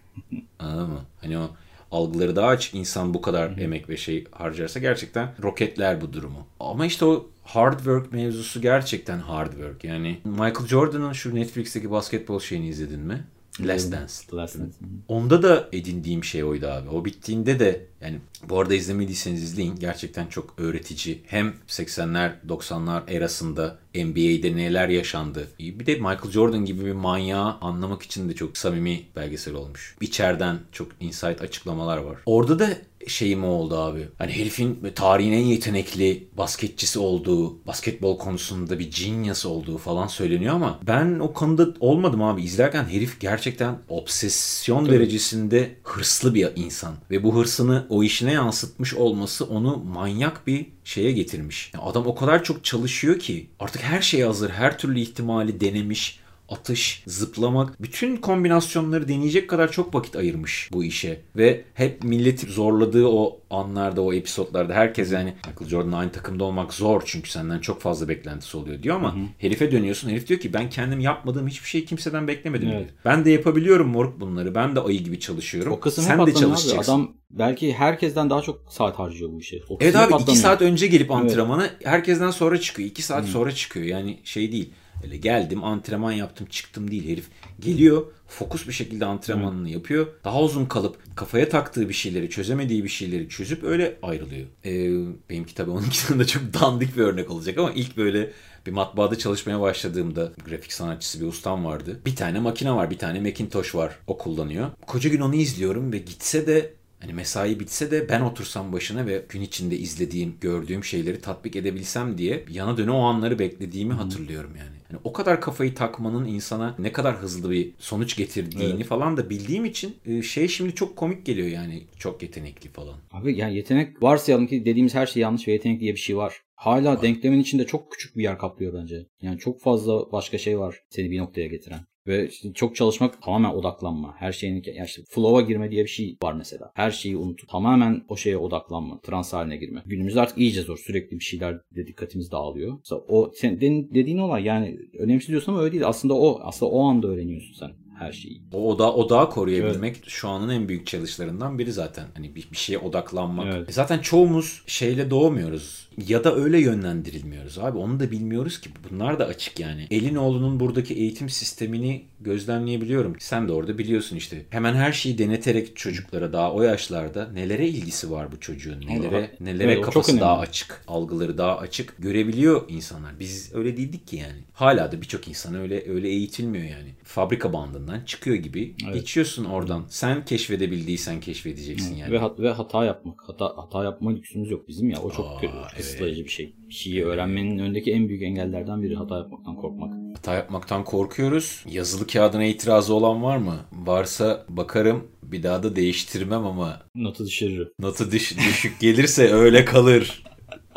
Anladın mı? Hani o algıları daha açık insan bu kadar Hı-hı. emek ve şey harcarsa gerçekten roketler bu durumu. Ama işte o hard work mevzusu gerçekten hard work. Yani Michael Jordan'ın şu Netflix'teki basketbol şeyini izledin mi? Last Dance. Last Dance. Onda da edindiğim şey oydu abi. O bittiğinde de yani bu arada izlemediyseniz izleyin. Gerçekten çok öğretici. Hem 80'ler 90'lar erasında NBA'de neler yaşandı. Bir de Michael Jordan gibi bir manyağı anlamak için de çok samimi belgesel olmuş. İçeriden çok insight açıklamalar var. Orada da şeyim oldu abi. Hani herifin tarihin en yetenekli basketçisi olduğu, basketbol konusunda bir genius olduğu falan söyleniyor ama ben o konuda olmadım abi. İzlerken herif gerçekten obsesyon Tabii. derecesinde hırslı bir insan. Ve bu hırsını o işine yansıtmış olması onu manyak bir şeye getirmiş. Yani adam o kadar çok çalışıyor ki artık her şey hazır, her türlü ihtimali denemiş atış, zıplamak bütün kombinasyonları deneyecek kadar çok vakit ayırmış bu işe. Ve hep milleti zorladığı o anlarda, o episodlarda herkes yani Michael Jordan'la aynı takımda olmak zor çünkü senden çok fazla beklentisi oluyor diyor ama herife dönüyorsun. Herif diyor ki ben kendim yapmadığım hiçbir şeyi kimseden beklemedim Evet. diyor. Ben de yapabiliyorum moruk bunları. Ben de ayı gibi çalışıyorum. O kısım Sen de atlanıyor abi. çalışacaksın. Adam belki herkesten daha çok saat harcıyor bu işe. O Evet abi 2 atlanıyor. saat önce gelip antrenmana herkesten sonra çıkıyor. 2 saat sonra çıkıyor. Yani şey değil. Öyle geldim antrenman yaptım çıktım değil. Herif geliyor fokus bir şekilde antrenmanını yapıyor. Daha uzun kalıp kafaya taktığı bir şeyleri çözemediği bir şeyleri çözüp öyle ayrılıyor. Ee, benimki tabii onunkinden de çok dandik bir örnek olacak ama ilk böyle bir matbaada çalışmaya başladığımda grafik sanatçısı bir ustam vardı. Bir tane makine var, bir tane Macintosh var. O kullanıyor. Koca gün onu izliyorum ve gitse de Hani mesai bitse de ben otursam başına ve gün içinde izlediğim, gördüğüm şeyleri tatbik edebilsem diye yana döne o anları beklediğimi hatırlıyorum yani. Yani. O kadar kafayı takmanın insana ne kadar hızlı bir sonuç getirdiğini falan da bildiğim için e, şey şimdi çok komik geliyor yani çok yetenekli falan. Abi yani yetenek varsayalım ki dediğimiz her şey yanlış ve yetenek diye bir şey var. Hala denklemin içinde çok küçük bir yer kaplıyor bence. Yani çok fazla başka şey var seni bir noktaya getiren. Ve işte çok çalışmak tamamen odaklanma. Her şeyin ya işte flow'a girme diye bir şey var mesela. Her şeyi unutup tamamen o şeye odaklanma. Trans haline girme. Günümüzde artık iyice zor. Sürekli bir şeyler de dikkatimiz dağılıyor. Mesela o sen dediğin olay yani önemsiz diyorsun ama öyle değil. Aslında o aslında o anda öğreniyorsun sen her şeyi. O oda, odağı koruyabilmek şu anın en büyük challenge'larından biri zaten. Hani bir, bir şeye odaklanmak. Evet. E zaten çoğumuz şeyle doğmuyoruz. Ya da öyle yönlendirilmiyoruz abi. Onu da bilmiyoruz ki. Bunlar da açık yani. Elinoğlu'nun buradaki eğitim sistemini gözlemleyebiliyorum. Sen de orada biliyorsun işte. Hemen her şeyi deneterek çocuklara daha o yaşlarda nelere ilgisi var bu çocuğun? Nelere Evet, nelere çok kafası daha açık, algıları daha açık görebiliyor insanlar. Biz öyle değildik ki yani. Hala da birçok insan öyle öyle eğitilmiyor yani. Fabrika bandından çıkıyor gibi geçiyorsun oradan. Sen keşfedebildiysen keşfedeceksin yani. Ve, hat- ve hata yapmak. Hata, hata yapma lüksümüz yok bizim ya. O çok Aa, kötü, kısıtlayıcı bir şey. Bir şeyi öğrenmenin önündeki en büyük engellerden biri hata yapmaktan korkmak. Hata yapmaktan korkuyoruz. Yazılı kağıdına itirazı olan var mı? Varsa bakarım. Bir daha da değiştirmem ama Notu düşürür. notu düş- düşük gelirse öyle kalır.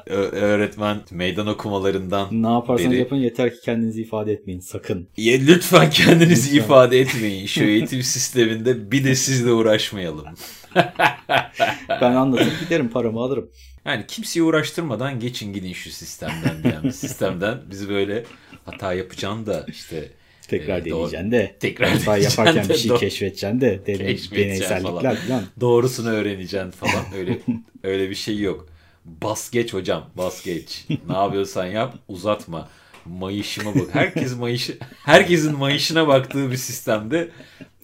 Ö- öğretmen meydan okumalarından Ne yaparsanız beri- yapın yeter ki kendinizi ifade etmeyin sakın. Ya lütfen kendinizi Lütfen. ifade etmeyin. Şu eğitim sisteminde bir de sizle uğraşmayalım. Ben anlatıp giderim paramı alırım. Yani kimseyi uğraştırmadan geçin gidin şu sistemden. Yani sistemden bizi böyle hata yapacağını da işte Tekrar e, deneyeceksin de. Tekrar Hata yaparken bir de, şey doğru. keşfedeceksin de. Deney, deneysellikler falan. falan. doğrusunu öğreneceksin falan. Öyle öyle bir şey yok. Bas geç hocam, bas geç. Ne yapıyorsan yap, uzatma. Mayışıma bak. Herkes mayış herkesin mayışına baktığı bir sistemde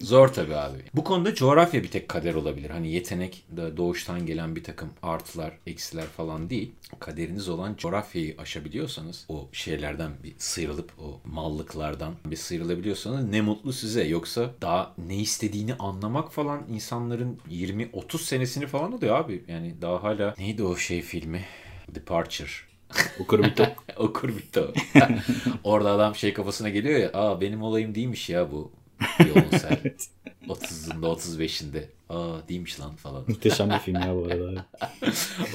zor tabii abi. Bu konuda coğrafya bir tek kader olabilir. Hani yetenek de doğuştan gelen bir takım artılar, eksiler falan değil. Kaderiniz olan coğrafyayı aşabiliyorsanız o şeylerden bir sıyrılıp o mallıklardan bir sıyrılabiliyorsanız ne mutlu size. Yoksa daha ne istediğini anlamak falan insanların 20-30 senesini falan alıyor abi. Yani daha hala neydi o şey filmi? Departure. Okur bir top. Okur. Orada adam şey kafasına geliyor ya. Aa benim olayım değilmiş ya bu. Yolun sen. 30'unda 35'inde. Aa değilmiş lan falan. Muhteşem bir film ya bu arada.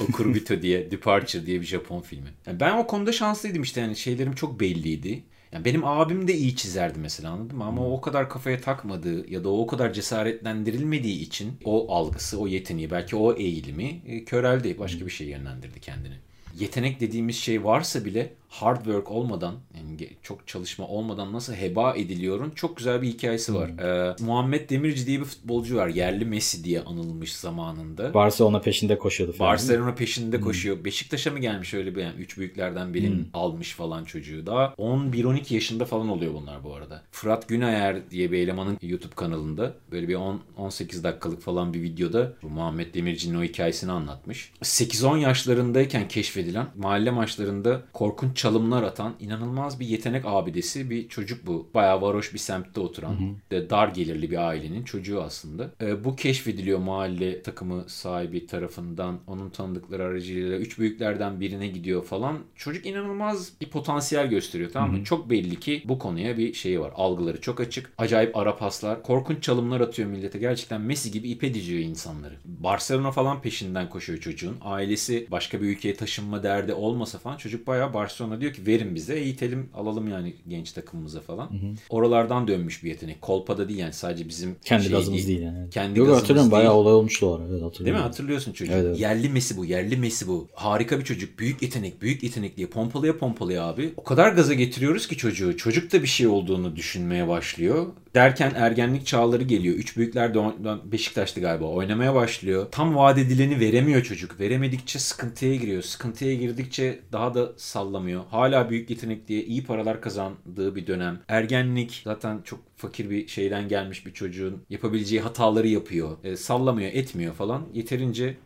Okur Bito diye Departure diye bir Japon filmi. Yani ben o konuda şanslıydım işte yani şeylerim çok belliydi. Yani benim abim de iyi çizerdi mesela anladın mı? Ama o o kadar kafaya takmadığı ya da o kadar cesaretlendirilmediği için o algısı, o yeteneği, belki o eğilimi e, köreldi. Başka bir şeye yönlendirdi kendini. Yetenek dediğimiz şey varsa bile hard work olmadan yani çok çalışma olmadan nasıl heba ediliyorun çok güzel bir hikayesi var. Ee, Muhammed Demirci diye bir futbolcu var. Yerli Messi diye anılmış zamanında. Barcelona peşinde koşuyordu falan. Barcelona peşinde koşuyor. Beşiktaş'a mı gelmiş öyle bir yani üç büyüklerden birinin almış falan çocuğu. Daha 11-12 yaşında falan oluyor bunlar bu arada. Fırat Günayer diye bir elemanın YouTube kanalında böyle bir 10 18 dakikalık falan bir videoda bu Muhammed Demirci'nin o hikayesini anlatmış. 8-10 yaşlarındayken keşfedilen mahalle maçlarında korkunç çalımlar atan inanılmaz bir yetenek abidesi bir çocuk bu. Bayağı varoş bir semtte oturan de dar gelirli bir ailenin çocuğu aslında. Ee, bu keşfediliyor mahalle takımı sahibi tarafından. Onun tanıdıkları aracılığıyla üç büyüklerden birine gidiyor falan. Çocuk inanılmaz bir potansiyel gösteriyor tamam mı? Çok belli ki bu konuya bir şeyi var. Algıları çok açık. Acayip ara paslar. Korkunç çalımlar atıyor millete. Gerçekten Messi gibi ipe diziyor insanları. Barcelona falan peşinden koşuyor çocuğun. Ailesi başka bir ülkeye taşınma derdi olmasa falan çocuk bayağı Barcelona Sonra diyor ki verin bize eğitelim alalım yani genç takımımıza falan. Oralardan dönmüş bir yetenek. Kolpada değil yani sadece bizim Kendi şey gazımız değil, yani. Kendi Yok gazımız hatırlıyorum değil. bayağı olay olmuştu o ara. Evet, Değil hatırlıyorum. mi? Hatırlıyorsun çocuğu. Evet, evet. Yerli Messi bu, yerli Messi bu. Harika bir çocuk. Büyük yetenek, büyük yetenek diye pompalıya pompalıya abi. O kadar gaza getiriyoruz ki çocuğu. Çocuk da bir şey olduğunu düşünmeye başlıyor. Derken ergenlik çağları geliyor. Üç büyükler de Beşiktaş'tı galiba. Oynamaya başlıyor. Tam vaat edileni veremiyor çocuk. Veremedikçe sıkıntıya giriyor. Sıkıntıya girdikçe daha da sallamıyor. Hala büyük yetenek diye iyi paralar kazandığı bir dönem. Ergenlik zaten çok fakir bir şeyden gelmiş bir çocuğun yapabileceği hataları yapıyor. E, sallamıyor, etmiyor falan. Yeterince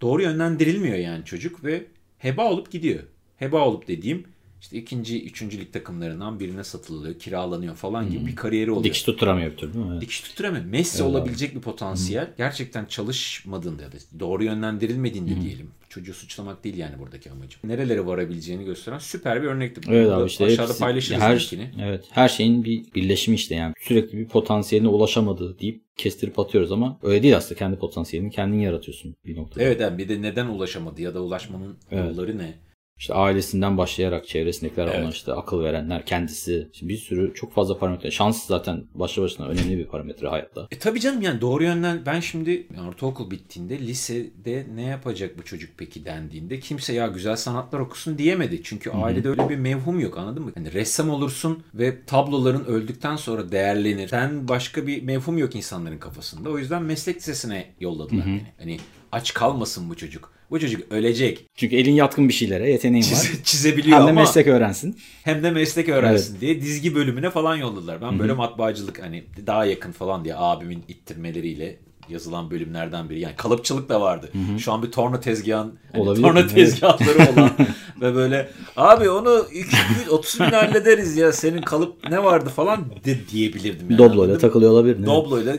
doğru yönlendirilmiyor yani çocuk ve heba olup gidiyor. Heba olup dediğim işte ikinci, üçüncü lig takımlarından birine satılıyor, kiralanıyor falan gibi bir kariyeri oluyor. Dikiş tutturamıyor bir türlü değil mi? Evet. Dikiş tutturamıyor. Messi olabilecek bir potansiyel. Gerçekten çalışmadığında ya da doğru yönlendirilmediğinde diyelim. Çocuğu suçlamak değil yani buradaki amacım. Nerelere varabileceğini gösteren süper bir örnekti. Evet abi işte aşağıda hepsi- paylaşırız her, linkini. Evet her şeyin bir birleşimi işte yani. Sürekli bir potansiyeline ulaşamadığı deyip kestirip atıyoruz ama öyle değil aslında. Kendi potansiyelini kendin yaratıyorsun bir noktada. Evet abi bir de neden ulaşamadı ya da ulaşmanın Evet. yolları ne? İşte ailesinden başlayarak çevresindekiler Evet. ona işte akıl verenler kendisi. Şimdi bir sürü çok fazla parametre. Şans zaten başlı başına önemli bir parametre hayatta. E tabii canım yani doğru yönden ben şimdi ortaokul bittiğinde lisede ne yapacak bu çocuk peki dendiğinde kimse ya güzel sanatlar okusun diyemedi. Çünkü ailede öyle bir mevhum yok anladın mı? Hani ressam olursun ve tabloların öldükten sonra değerlenir. Sen başka bir mevhum yok insanların kafasında. O yüzden meslek lisesine yolladılar beni. Hani aç kalmasın bu çocuk. Bu çocuk ölecek. Çünkü elin yatkın bir şeylere yeteneğin var. Çize- çizebiliyor Hem de ama meslek öğrensin. hem de meslek öğrensin diye dizgi bölümüne falan yolladılar. Ben böyle matbaacılık hani daha yakın falan diye abimin ittirmeleriyle yazılan bölümlerden biri. Yani kalıpçılık da vardı. Şu an bir torna tezgahın hani torna evet. tezgahları olan ve böyle abi onu 2 30 bin hallederiz ya senin kalıp ne vardı falan de diyebilirdim. Yani, anladın mı? takılıyor olabilir. mi? Doblo'yla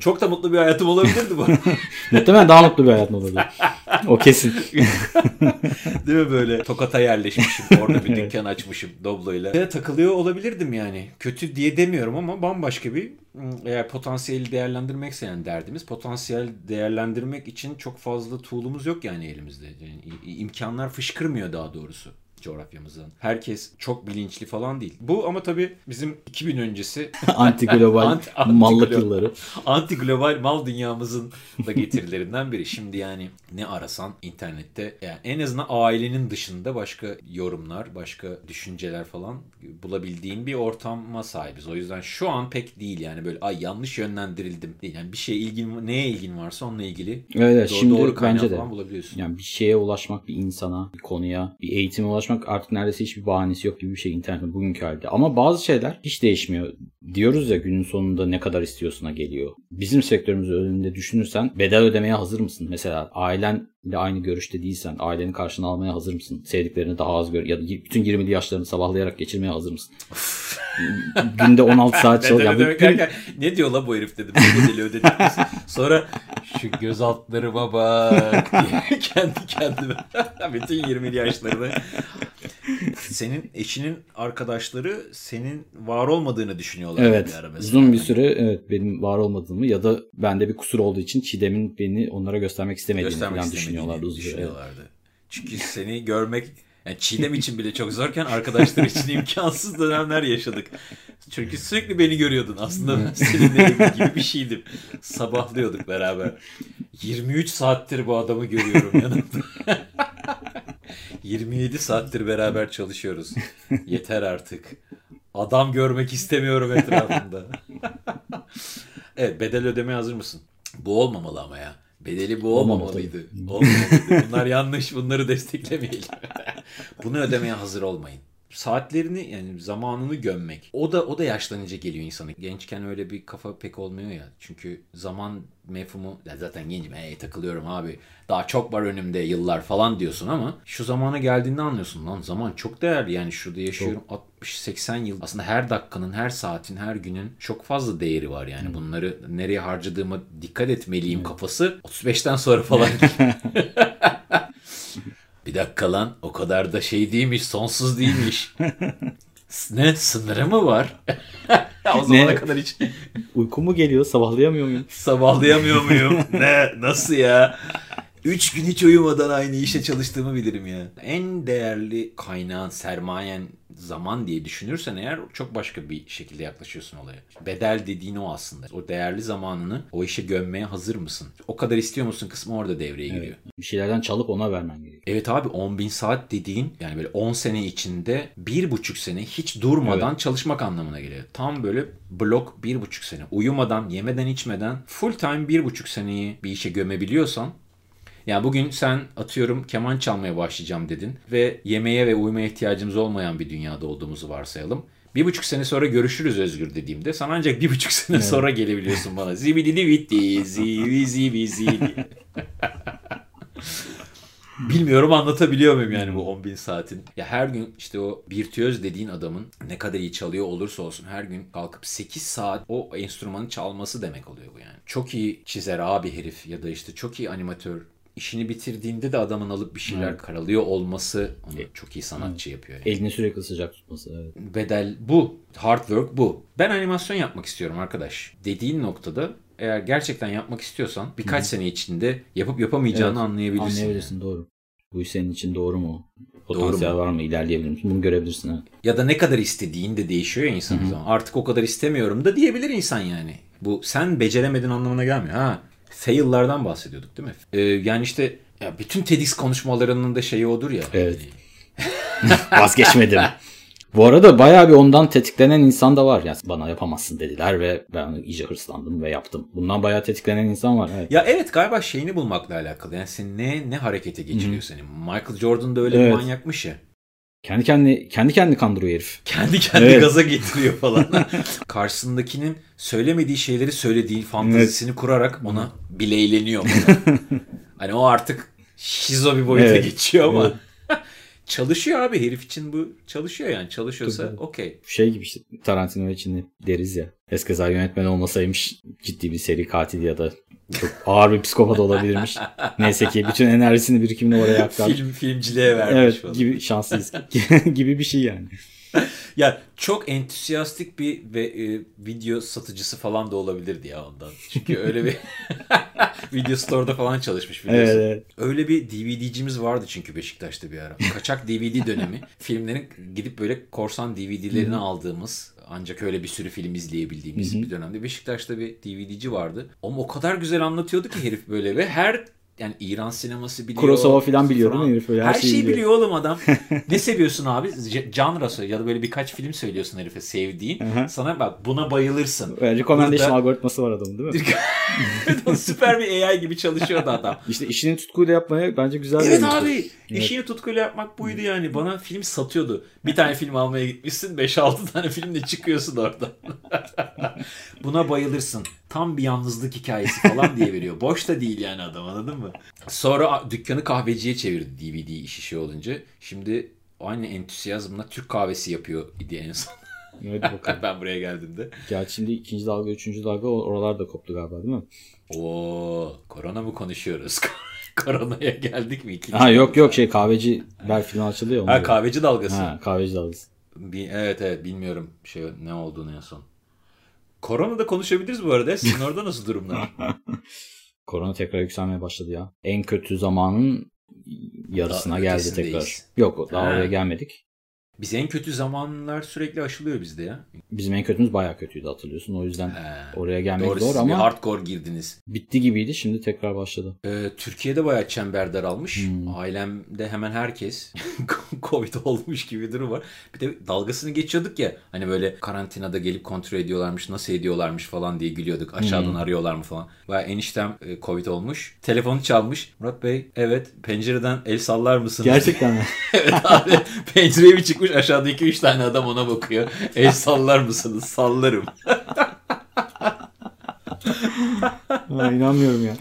çok da mutlu bir hayatım olabilirdi bu. Muhtemelen daha mutlu bir hayat mı olabilir? o kesin. Değil mi böyle Tokat'a yerleşmişim orada bir dükkan açmışım Doblo'yla. Ve takılıyor olabilirdim yani. Kötü diye demiyorum ama bambaşka bir eğer potansiyeli değerlendirmekse yani derdimiz potansiyel değerlendirmek için çok fazla tool'umuz yok yani elimizde. Yani imkanlar fışkırmıyor daha doğrusu coğrafyamızdan. Herkes çok bilinçli falan değil. Bu ama tabii bizim 2000 öncesi Anti global Anti- anti mallık global. yılları. anti global mal dünyamızın da getirilerinden biri. Şimdi yani ne arasan internette yani en azından ailenin dışında başka yorumlar, başka düşünceler falan bulabildiğin bir ortama sahibiz. O yüzden şu an pek değil yani böyle ay yanlış yönlendirildim değil. Yani bir şeye ilgin neye ilgin varsa onunla ilgili Evet, evet doğru, şimdi doğru kaynağı bence de. falan bulabiliyorsun. Yani bir şeye ulaşmak, bir insana, bir konuya, bir eğitime ulaşmak artık neredeyse hiçbir bahanesi yok gibi bir şey internetin bugünkü halde. Ama bazı şeyler hiç değişmiyor. Diyoruz ya günün sonunda ne kadar istiyorsuna geliyor. Bizim sektörümüz önünde düşünürsen bedel ödemeye hazır mısın? Mesela ailenle aynı görüşte değilsen ailenin karşına almaya hazır mısın? Sevdiklerini daha az gör ya da bütün 20'li yaşlarını sabahlayarak geçirmeye hazır mısın? Günde 16 saat çalış. Ya bu- ne diyor la bu herif dedim. Bedeli ödedik. Sonra şu göz altlarıma bak diye kendi kendime bütün 20 yaşlarında senin eşinin arkadaşları senin var olmadığını düşünüyorlar. Evet. bir ara mesela. Uzun bir süre evet benim var olmadığımı ya da bende bir kusur olduğu için Çiğdem'in beni onlara göstermek istemediğini göstermek falan düşünüyorlardı uzun düşünüyorlardı. Çünkü seni görmek yani Çiğdem için bile çok zorken arkadaşlar için imkansız dönemler yaşadık. Çünkü sürekli beni görüyordun. Aslında seninle gibi bir şeydim. Sabahlıyorduk beraber. 23 saattir bu adamı görüyorum yanımda. 27 saattir beraber çalışıyoruz. Yeter artık. Adam görmek istemiyorum etrafımda. evet bedel ödemeye hazır mısın? Bu olmamalı ama ya. Bedeli bu Olmamalı olmamalıydı. Olmamalıydı. Bunlar yanlış. Bunları desteklemeyelim. Bunu ödemeye hazır olmayın. Saatlerini yani zamanını gömmek. O da o da yaşlanınca geliyor insana. Gençken öyle bir kafa pek olmuyor ya. Çünkü zaman mefhumu ya zaten gencim hey, takılıyorum abi. Daha çok var önümde yıllar falan diyorsun ama şu zamana geldiğinde anlıyorsun lan zaman çok değerli. Yani şurada yaşıyorum 60-80 yıl. Aslında her dakikanın, her saatin, her günün çok fazla değeri var yani. Bunları nereye harcadığıma dikkat etmeliyim kafası 35'ten sonra falan Bir dakika lan o kadar da şey değilmiş sonsuz değilmiş. ne sınırı mı var? o zamana Ne? kadar hiç Uyku mu geliyor sabahlayamıyor muyum? sabahlayamıyor muyum? ne nasıl ya? Üç gün hiç uyumadan aynı işte çalıştığımı bilirim ya. En değerli kaynağın, sermayen zaman diye düşünürsen eğer çok başka bir şekilde yaklaşıyorsun olaya. Bedel dediğin o aslında. O değerli zamanını o işe gömmeye hazır mısın? O kadar istiyor musun kısmı orada devreye giriyor. Bir şeylerden çalıp ona vermen gerekiyor. Evet abi 10 bin saat dediğin yani böyle 10 sene içinde bir buçuk sene hiç durmadan çalışmak anlamına geliyor. Tam böyle blok bir buçuk sene. Uyumadan, yemeden, içmeden full time bir buçuk seneyi bir işe gömebiliyorsan yani bugün sen atıyorum keman çalmaya başlayacağım dedin ve yemeğe ve uyumaya ihtiyacımız olmayan bir dünyada olduğumuzu varsayalım. Bir buçuk sene sonra görüşürüz Özgür dediğimde sana ancak bir buçuk sene sonra gelebiliyorsun bana. Zibididi bitti, zibi zibi zibi. Bilmiyorum anlatabiliyor muyum yani bu 10 bin saatin. Ya her gün işte o virtüöz dediğin adamın ne kadar iyi çalıyor olursa olsun her gün kalkıp 8 saat o enstrümanı çalması demek oluyor bu yani. Çok iyi çizer abi herif ya da işte çok iyi animatör. İşini bitirdiğinde de adamın alıp bir şeyler karalıyor olması onu çok iyi sanatçı yapıyor. Yani. Elini sürekli sıcak tutması. Evet. Bedel bu. Hard work bu. Ben animasyon yapmak istiyorum arkadaş. Dediğin noktada eğer gerçekten yapmak istiyorsan birkaç sene içinde yapıp yapamayacağını Evet, anlayabilirsin. Anlayabilirsin doğru. Bu iş senin için doğru mu? Doğru Potansiyel var mı? İlerleyebilir misin? Bunu görebilirsin. Evet. Ya da ne kadar istediğin de değişiyor ya insanın zaman. Artık o kadar istemiyorum da diyebilir insan yani. Bu sen beceremedin anlamına gelmiyor. Ha, fail'lardan bahsediyorduk değil mi? Ee, yani işte ya bütün TEDx konuşmalarının da şeyi odur ya. Evet. Vazgeçmedim. Bu arada bayağı bir ondan tetiklenen insan da var. Yani bana yapamazsın dediler ve ben iyice hırslandım ve yaptım. Bundan bayağı tetiklenen insan var. Evet. Ya evet galiba şeyini bulmakla alakalı. Yani seni ne ne harekete geçiriyor seni. Michael Jordan da öyle Evet. bir manyakmış ya. Kendi kendi kendi kendini kandırıyor herif. Kendi kendi Evet. gaza getiriyor falan. Karşısındakinin söylemediği şeyleri söylediği fantezisini kurarak ona bileyleniyor. hani o artık şizo bir boyuta Evet. geçiyor ama Evet. Çalışıyor abi herif için bu çalışıyor yani çalışıyorsa okey. Şey gibi işte Tarantino için deriz ya. Eskizar yönetmen olmasaymış ciddi bir seri katil ya da çok ağır bir psikopat olabilirmiş. Neyse ki bütün enerjisini birikimini oraya aktarmış. Film filmciliğe vermiş Evet falan. gibi şanslıyız gibi bir şey yani. Ya çok entüsiyastik bir ve e, video satıcısı falan da olabilirdi ya ondan. Çünkü öyle bir video store'da falan çalışmış biliyorsun. Evet, evet. Öyle bir DVD'cimiz vardı çünkü Beşiktaş'ta bir ara. Kaçak DVD dönemi. Filmlerin gidip böyle korsan DVD'lerini aldığımız ancak öyle bir sürü film izleyebildiğimiz bir dönemde. Beşiktaş'ta bir DVD'ci vardı. Ama o kadar güzel anlatıyordu ki herif böyle ve her yani İran sineması biliyor. Kurosawa falan biliyor değil mi herif? Öyle Her, her şeyi şeyi biliyor. biliyor oğlum adam. ne seviyorsun abi? Söyle ya da böyle birkaç film söylüyorsun herife sevdiğin. Hı hı. Sana bak buna bayılırsın. Böyle Recommendation Burada- algoritması var adamın değil mi? Süper bir AI gibi çalışıyordu adam. İşte işini tutkuyla yapmaya bence güzel bir Evet yöntem. abi. işini tutkuyla yapmak buydu yani. Bana film satıyordu. Bir tane film almaya gitmişsin. 5-6 tane filmle çıkıyorsun orada. Buna bayılırsın. Tam bir yalnızlık hikayesi falan diye veriyor. Boş da değil yani adam anladın mı? Sonra dükkanı kahveciye çevirdi DVD işi şey olunca. Şimdi aynı entüsiyazmla Türk kahvesi yapıyor idi en son. Evet bakalım. ben buraya geldiğimde. Gerçi şimdi ikinci dalga, üçüncü dalga oralar da koptu galiba değil mi? Oo, korona mı konuşuyoruz? Koronaya geldik mi? İkinci Ha yok dalga. yok şey kahveci açıldı ya. ona Ha kahveci dalgası. Ha kahveci dalgası. Bir, evet evet bilmiyorum şey ne olduğunu en son. Korona'da konuşabiliriz bu arada. Sizin orada nasıl durumlar? Korona tekrar yükselmeye başladı ya. En kötü zamanın yarısına Daha geldi tekrar. Yok daha Ha. oraya gelmedik. Biz en kötü zamanlar sürekli aşılıyor bizde ya. Bizim en kötümüz bayağı kötüydü hatırlıyorsun. O yüzden He. oraya gelmek Doğru zor ama hardcore girdiniz. bitti gibiydi. Şimdi tekrar başladı. Ee, Türkiye'de bayağı çember daralmış. Hmm. Ailemde hemen herkes Covid olmuş gibi durum var. Bir de dalgasını geçiyorduk ya. Hani böyle karantinada gelip kontrol ediyorlarmış, nasıl ediyorlarmış falan diye gülüyorduk. Aşağıdan Hmm. arıyorlar mı falan. Bayağı eniştem e, Covid olmuş. Telefonu çalmış. Murat Bey evet pencereden el sallar mısınız? Gerçekten mi? evet abi pencereye bir çıkmış aşağıda 2-3 tane adam ona bakıyor. El sallar mısınız? Sallarım. Ha, inanmıyorum ya.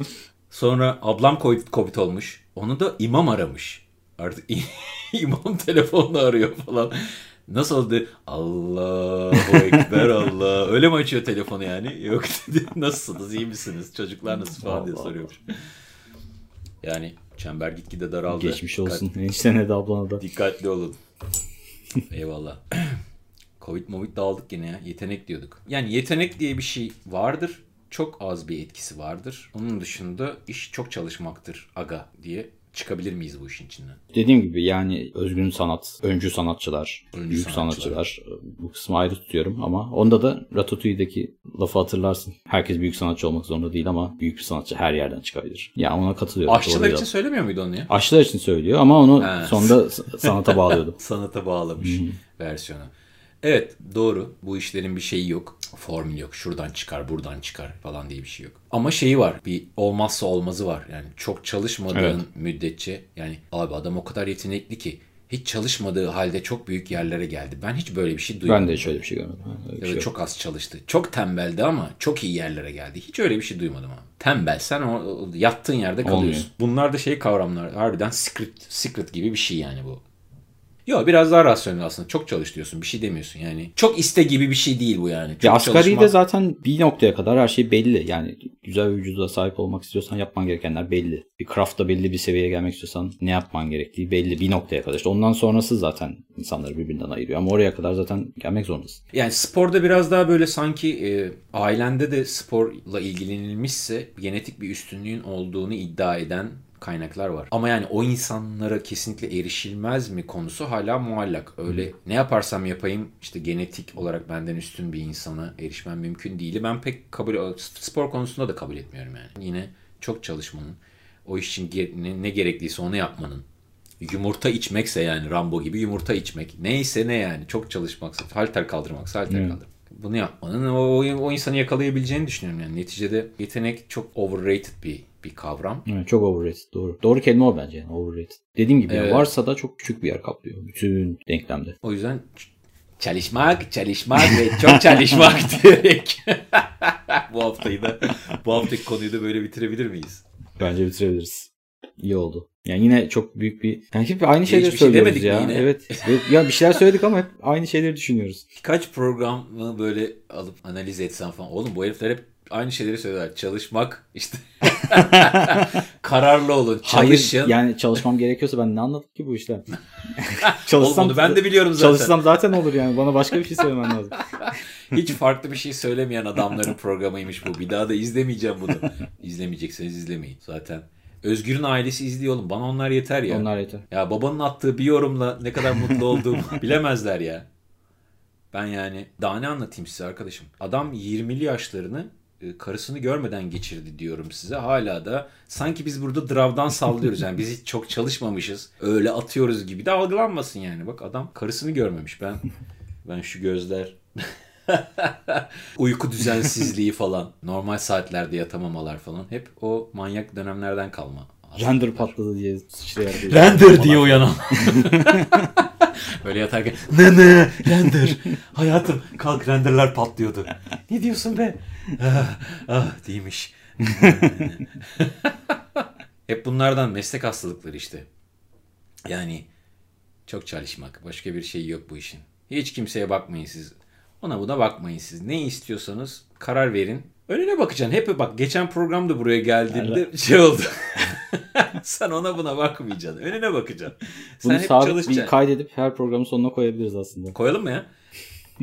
Sonra ablam Covid, olmuş. Onu da imam aramış. Artık imam telefonla arıyor falan. Nasıl oldu? Allahu Ekber Allah. Öyle mi açıyor telefonu yani? Yok dedi. Nasılsınız? iyi misiniz? Çocuklar nasıl falan diye soruyormuş. Yani çember gitgide daraldı. Geçmiş Dikkat- olsun. Eniştene de ablana da. Dikkatli olun. Eyvallah. Covid movid dağıldık yine ya. Yetenek diyorduk. Yani yetenek diye bir şey vardır. çok az bir etkisi vardır. Onun dışında iş çok çalışmaktır aga diye çıkabilir miyiz bu işin içinden? Dediğim gibi yani özgün sanat, öncü sanatçılar, Öncü büyük sanatçılar. sanatçılar. Bu kısmı ayrı tutuyorum ama onda da Ratatouille'deki lafı hatırlarsın. Herkes büyük sanatçı olmak zorunda değil ama büyük bir sanatçı her yerden çıkabilir. Ya ona katılıyorum. Aşçılar için söylemiyor muydu onu ya? Aşçılar için söylüyor ama onu He. sonunda s- sanata bağlıyordu. Sanata bağlamış versiyonu. Evet doğru. Bu işlerin bir şeyi yok. Formül yok. Şuradan çıkar, buradan çıkar falan diye bir şey yok. Ama şeyi var. Bir olmazsa olmazı var. Yani çok çalışmadığın Evet. müddetçe yani abi adam o kadar yetenekli ki hiç çalışmadığı halde çok büyük yerlere geldi. Ben hiç böyle bir şey duymadım. Ben de şöyle bir şey görmedim. Öyle Ya şey yok. çok az çalıştı. Çok tembeldi ama çok iyi yerlere geldi. Hiç öyle bir şey duymadım ama. Tembelsen o, o yattığın yerde kalıyorsun. Olmuyor. Bunlar da şey kavramlar. Harbiden secret, secret gibi bir şey yani bu. Yok biraz daha rasyonel aslında. Çok çalış diyorsun. Bir şey demiyorsun yani. Çok iste gibi bir şey değil bu yani. Çok Ya asgari çalışmak- de zaten bir noktaya kadar her şey belli. Yani güzel bir vücuda sahip olmak istiyorsan yapman gerekenler belli. Bir craft'ta belli bir seviyeye gelmek istiyorsan ne yapman gerektiği belli bir noktaya kadar. İşte ondan sonrası zaten insanları birbirinden ayırıyor. Ama oraya kadar zaten gelmek zorundasın. Yani sporda biraz daha böyle sanki e, ailende de sporla ilgilenilmişse genetik bir üstünlüğün olduğunu iddia eden kaynaklar var. Ama yani o insanlara kesinlikle erişilmez mi konusu hala muallak. Öyle ne yaparsam yapayım işte genetik olarak benden üstün bir insana erişmem mümkün değil. Ben pek kabul spor konusunda da kabul etmiyorum yani. Yine çok çalışmanın, o iş için ge- ne, gerekliyse onu yapmanın Yumurta içmekse yani Rambo gibi yumurta içmek. Neyse ne yani çok çalışmaksa, halter kaldırmaksa halter kaldırmak. Bunu yapmanın o, o insanı yakalayabileceğini düşünüyorum yani. Neticede yetenek çok overrated bir bir kavram. Evet, çok overrated doğru. Doğru kelime o bence yani overrated. Dediğim gibi Evet. varsa da çok küçük bir yer kaplıyor. Bütün denklemde. O yüzden çalışmak, çalışmak ve çok çalışmak diyerek bu haftayı da bu haftaki konuyu da böyle bitirebilir miyiz? Bence bitirebiliriz. İyi oldu. Yani yine çok büyük bir... Yani hep aynı şeyleri Hiçbir şey söylüyoruz demedik mi ya. yine? Evet. Ve- ya bir şeyler söyledik ama hep aynı şeyleri düşünüyoruz. Birkaç programı böyle alıp analiz etsen falan. Oğlum bu herifler hep aynı şeyleri söylüyorlar. Çalışmak işte kararlı olun, çalışın. Hayır yani çalışmam gerekiyorsa ben ne anladım ki bu işten? Olmadı ben de biliyorum zaten. Çalışsam zaten olur yani. Bana başka bir şey söylemen lazım. Hiç farklı bir şey söylemeyen adamların programıymış bu. Bir daha da izlemeyeceğim bunu. İzlemeyecekseniz izlemeyin zaten. Özgür'ün ailesi izliyor oğlum. Bana onlar yeter ya. Onlar yeter. Ya babanın attığı bir yorumla ne kadar mutlu olduğumu bilemezler ya. Ben yani daha ne anlatayım size arkadaşım. Adam 20'li yaşlarını karısını görmeden geçirdi diyorum size. Hala da sanki biz burada dravdan sallıyoruz. Yani biz hiç çok çalışmamışız. Öyle atıyoruz gibi de algılanmasın yani. Bak adam karısını görmemiş. Ben ben şu gözler uyku düzensizliği falan, normal saatlerde yatamamalar falan hep o manyak dönemlerden kalma. Render patladı diye sıçrayarak. Render diye uyanan. Böyle yatarken ne ne render. Hayatım kalk renderler patlıyordu. ne diyorsun be? ah, ah değilmiş. Hep bunlardan meslek hastalıkları işte. Yani çok çalışmak. Başka bir şey yok bu işin. Hiç kimseye bakmayın siz. Ona buna bakmayın siz. Ne istiyorsanız karar verin. Önüne bakacaksın. Hep bak geçen programda buraya geldiğinde şey oldu. Sen ona buna bakmayacaksın. Önüne bakacaksın. Sen Bunu hep sabit bir çalışacaksın. kaydedip her programın sonuna koyabiliriz aslında. Koyalım mı ya?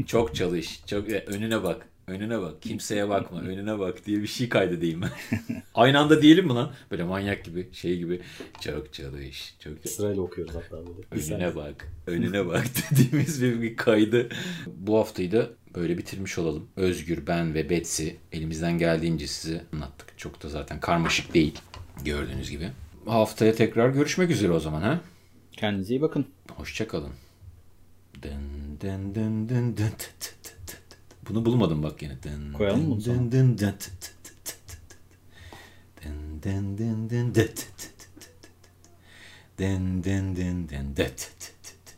Çok çalış. Çok e, önüne bak. Önüne bak. Kimseye bakma. Önüne bak diye bir şey kaydedeyim ben. Aynı anda diyelim mi lan? Böyle manyak gibi, şey gibi. Çok çalış. Çok çalış. Sırayla okuyoruz hatta böyle. Önüne bak. Önüne bak dediğimiz bir, bir kaydı. Bu haftayı da böyle bitirmiş olalım. Özgür, ben ve Betsy elimizden geldiğince size anlattık. Çok da zaten karmaşık değil gördüğünüz gibi. Haftaya tekrar görüşmek üzere o zaman ha. Kendinize iyi bakın. Hoşçakalın. Dın dın dın dın dın tıt tıt tıt tıt. Bunu bulmadım bak yine. Dın, Koyalım mı dın, dın dın dın tıt tıt tıt tıt. Dın dın dın dın tıt tıt tıt tıt. Dın dın dın dın tıt tıt tıt tıt.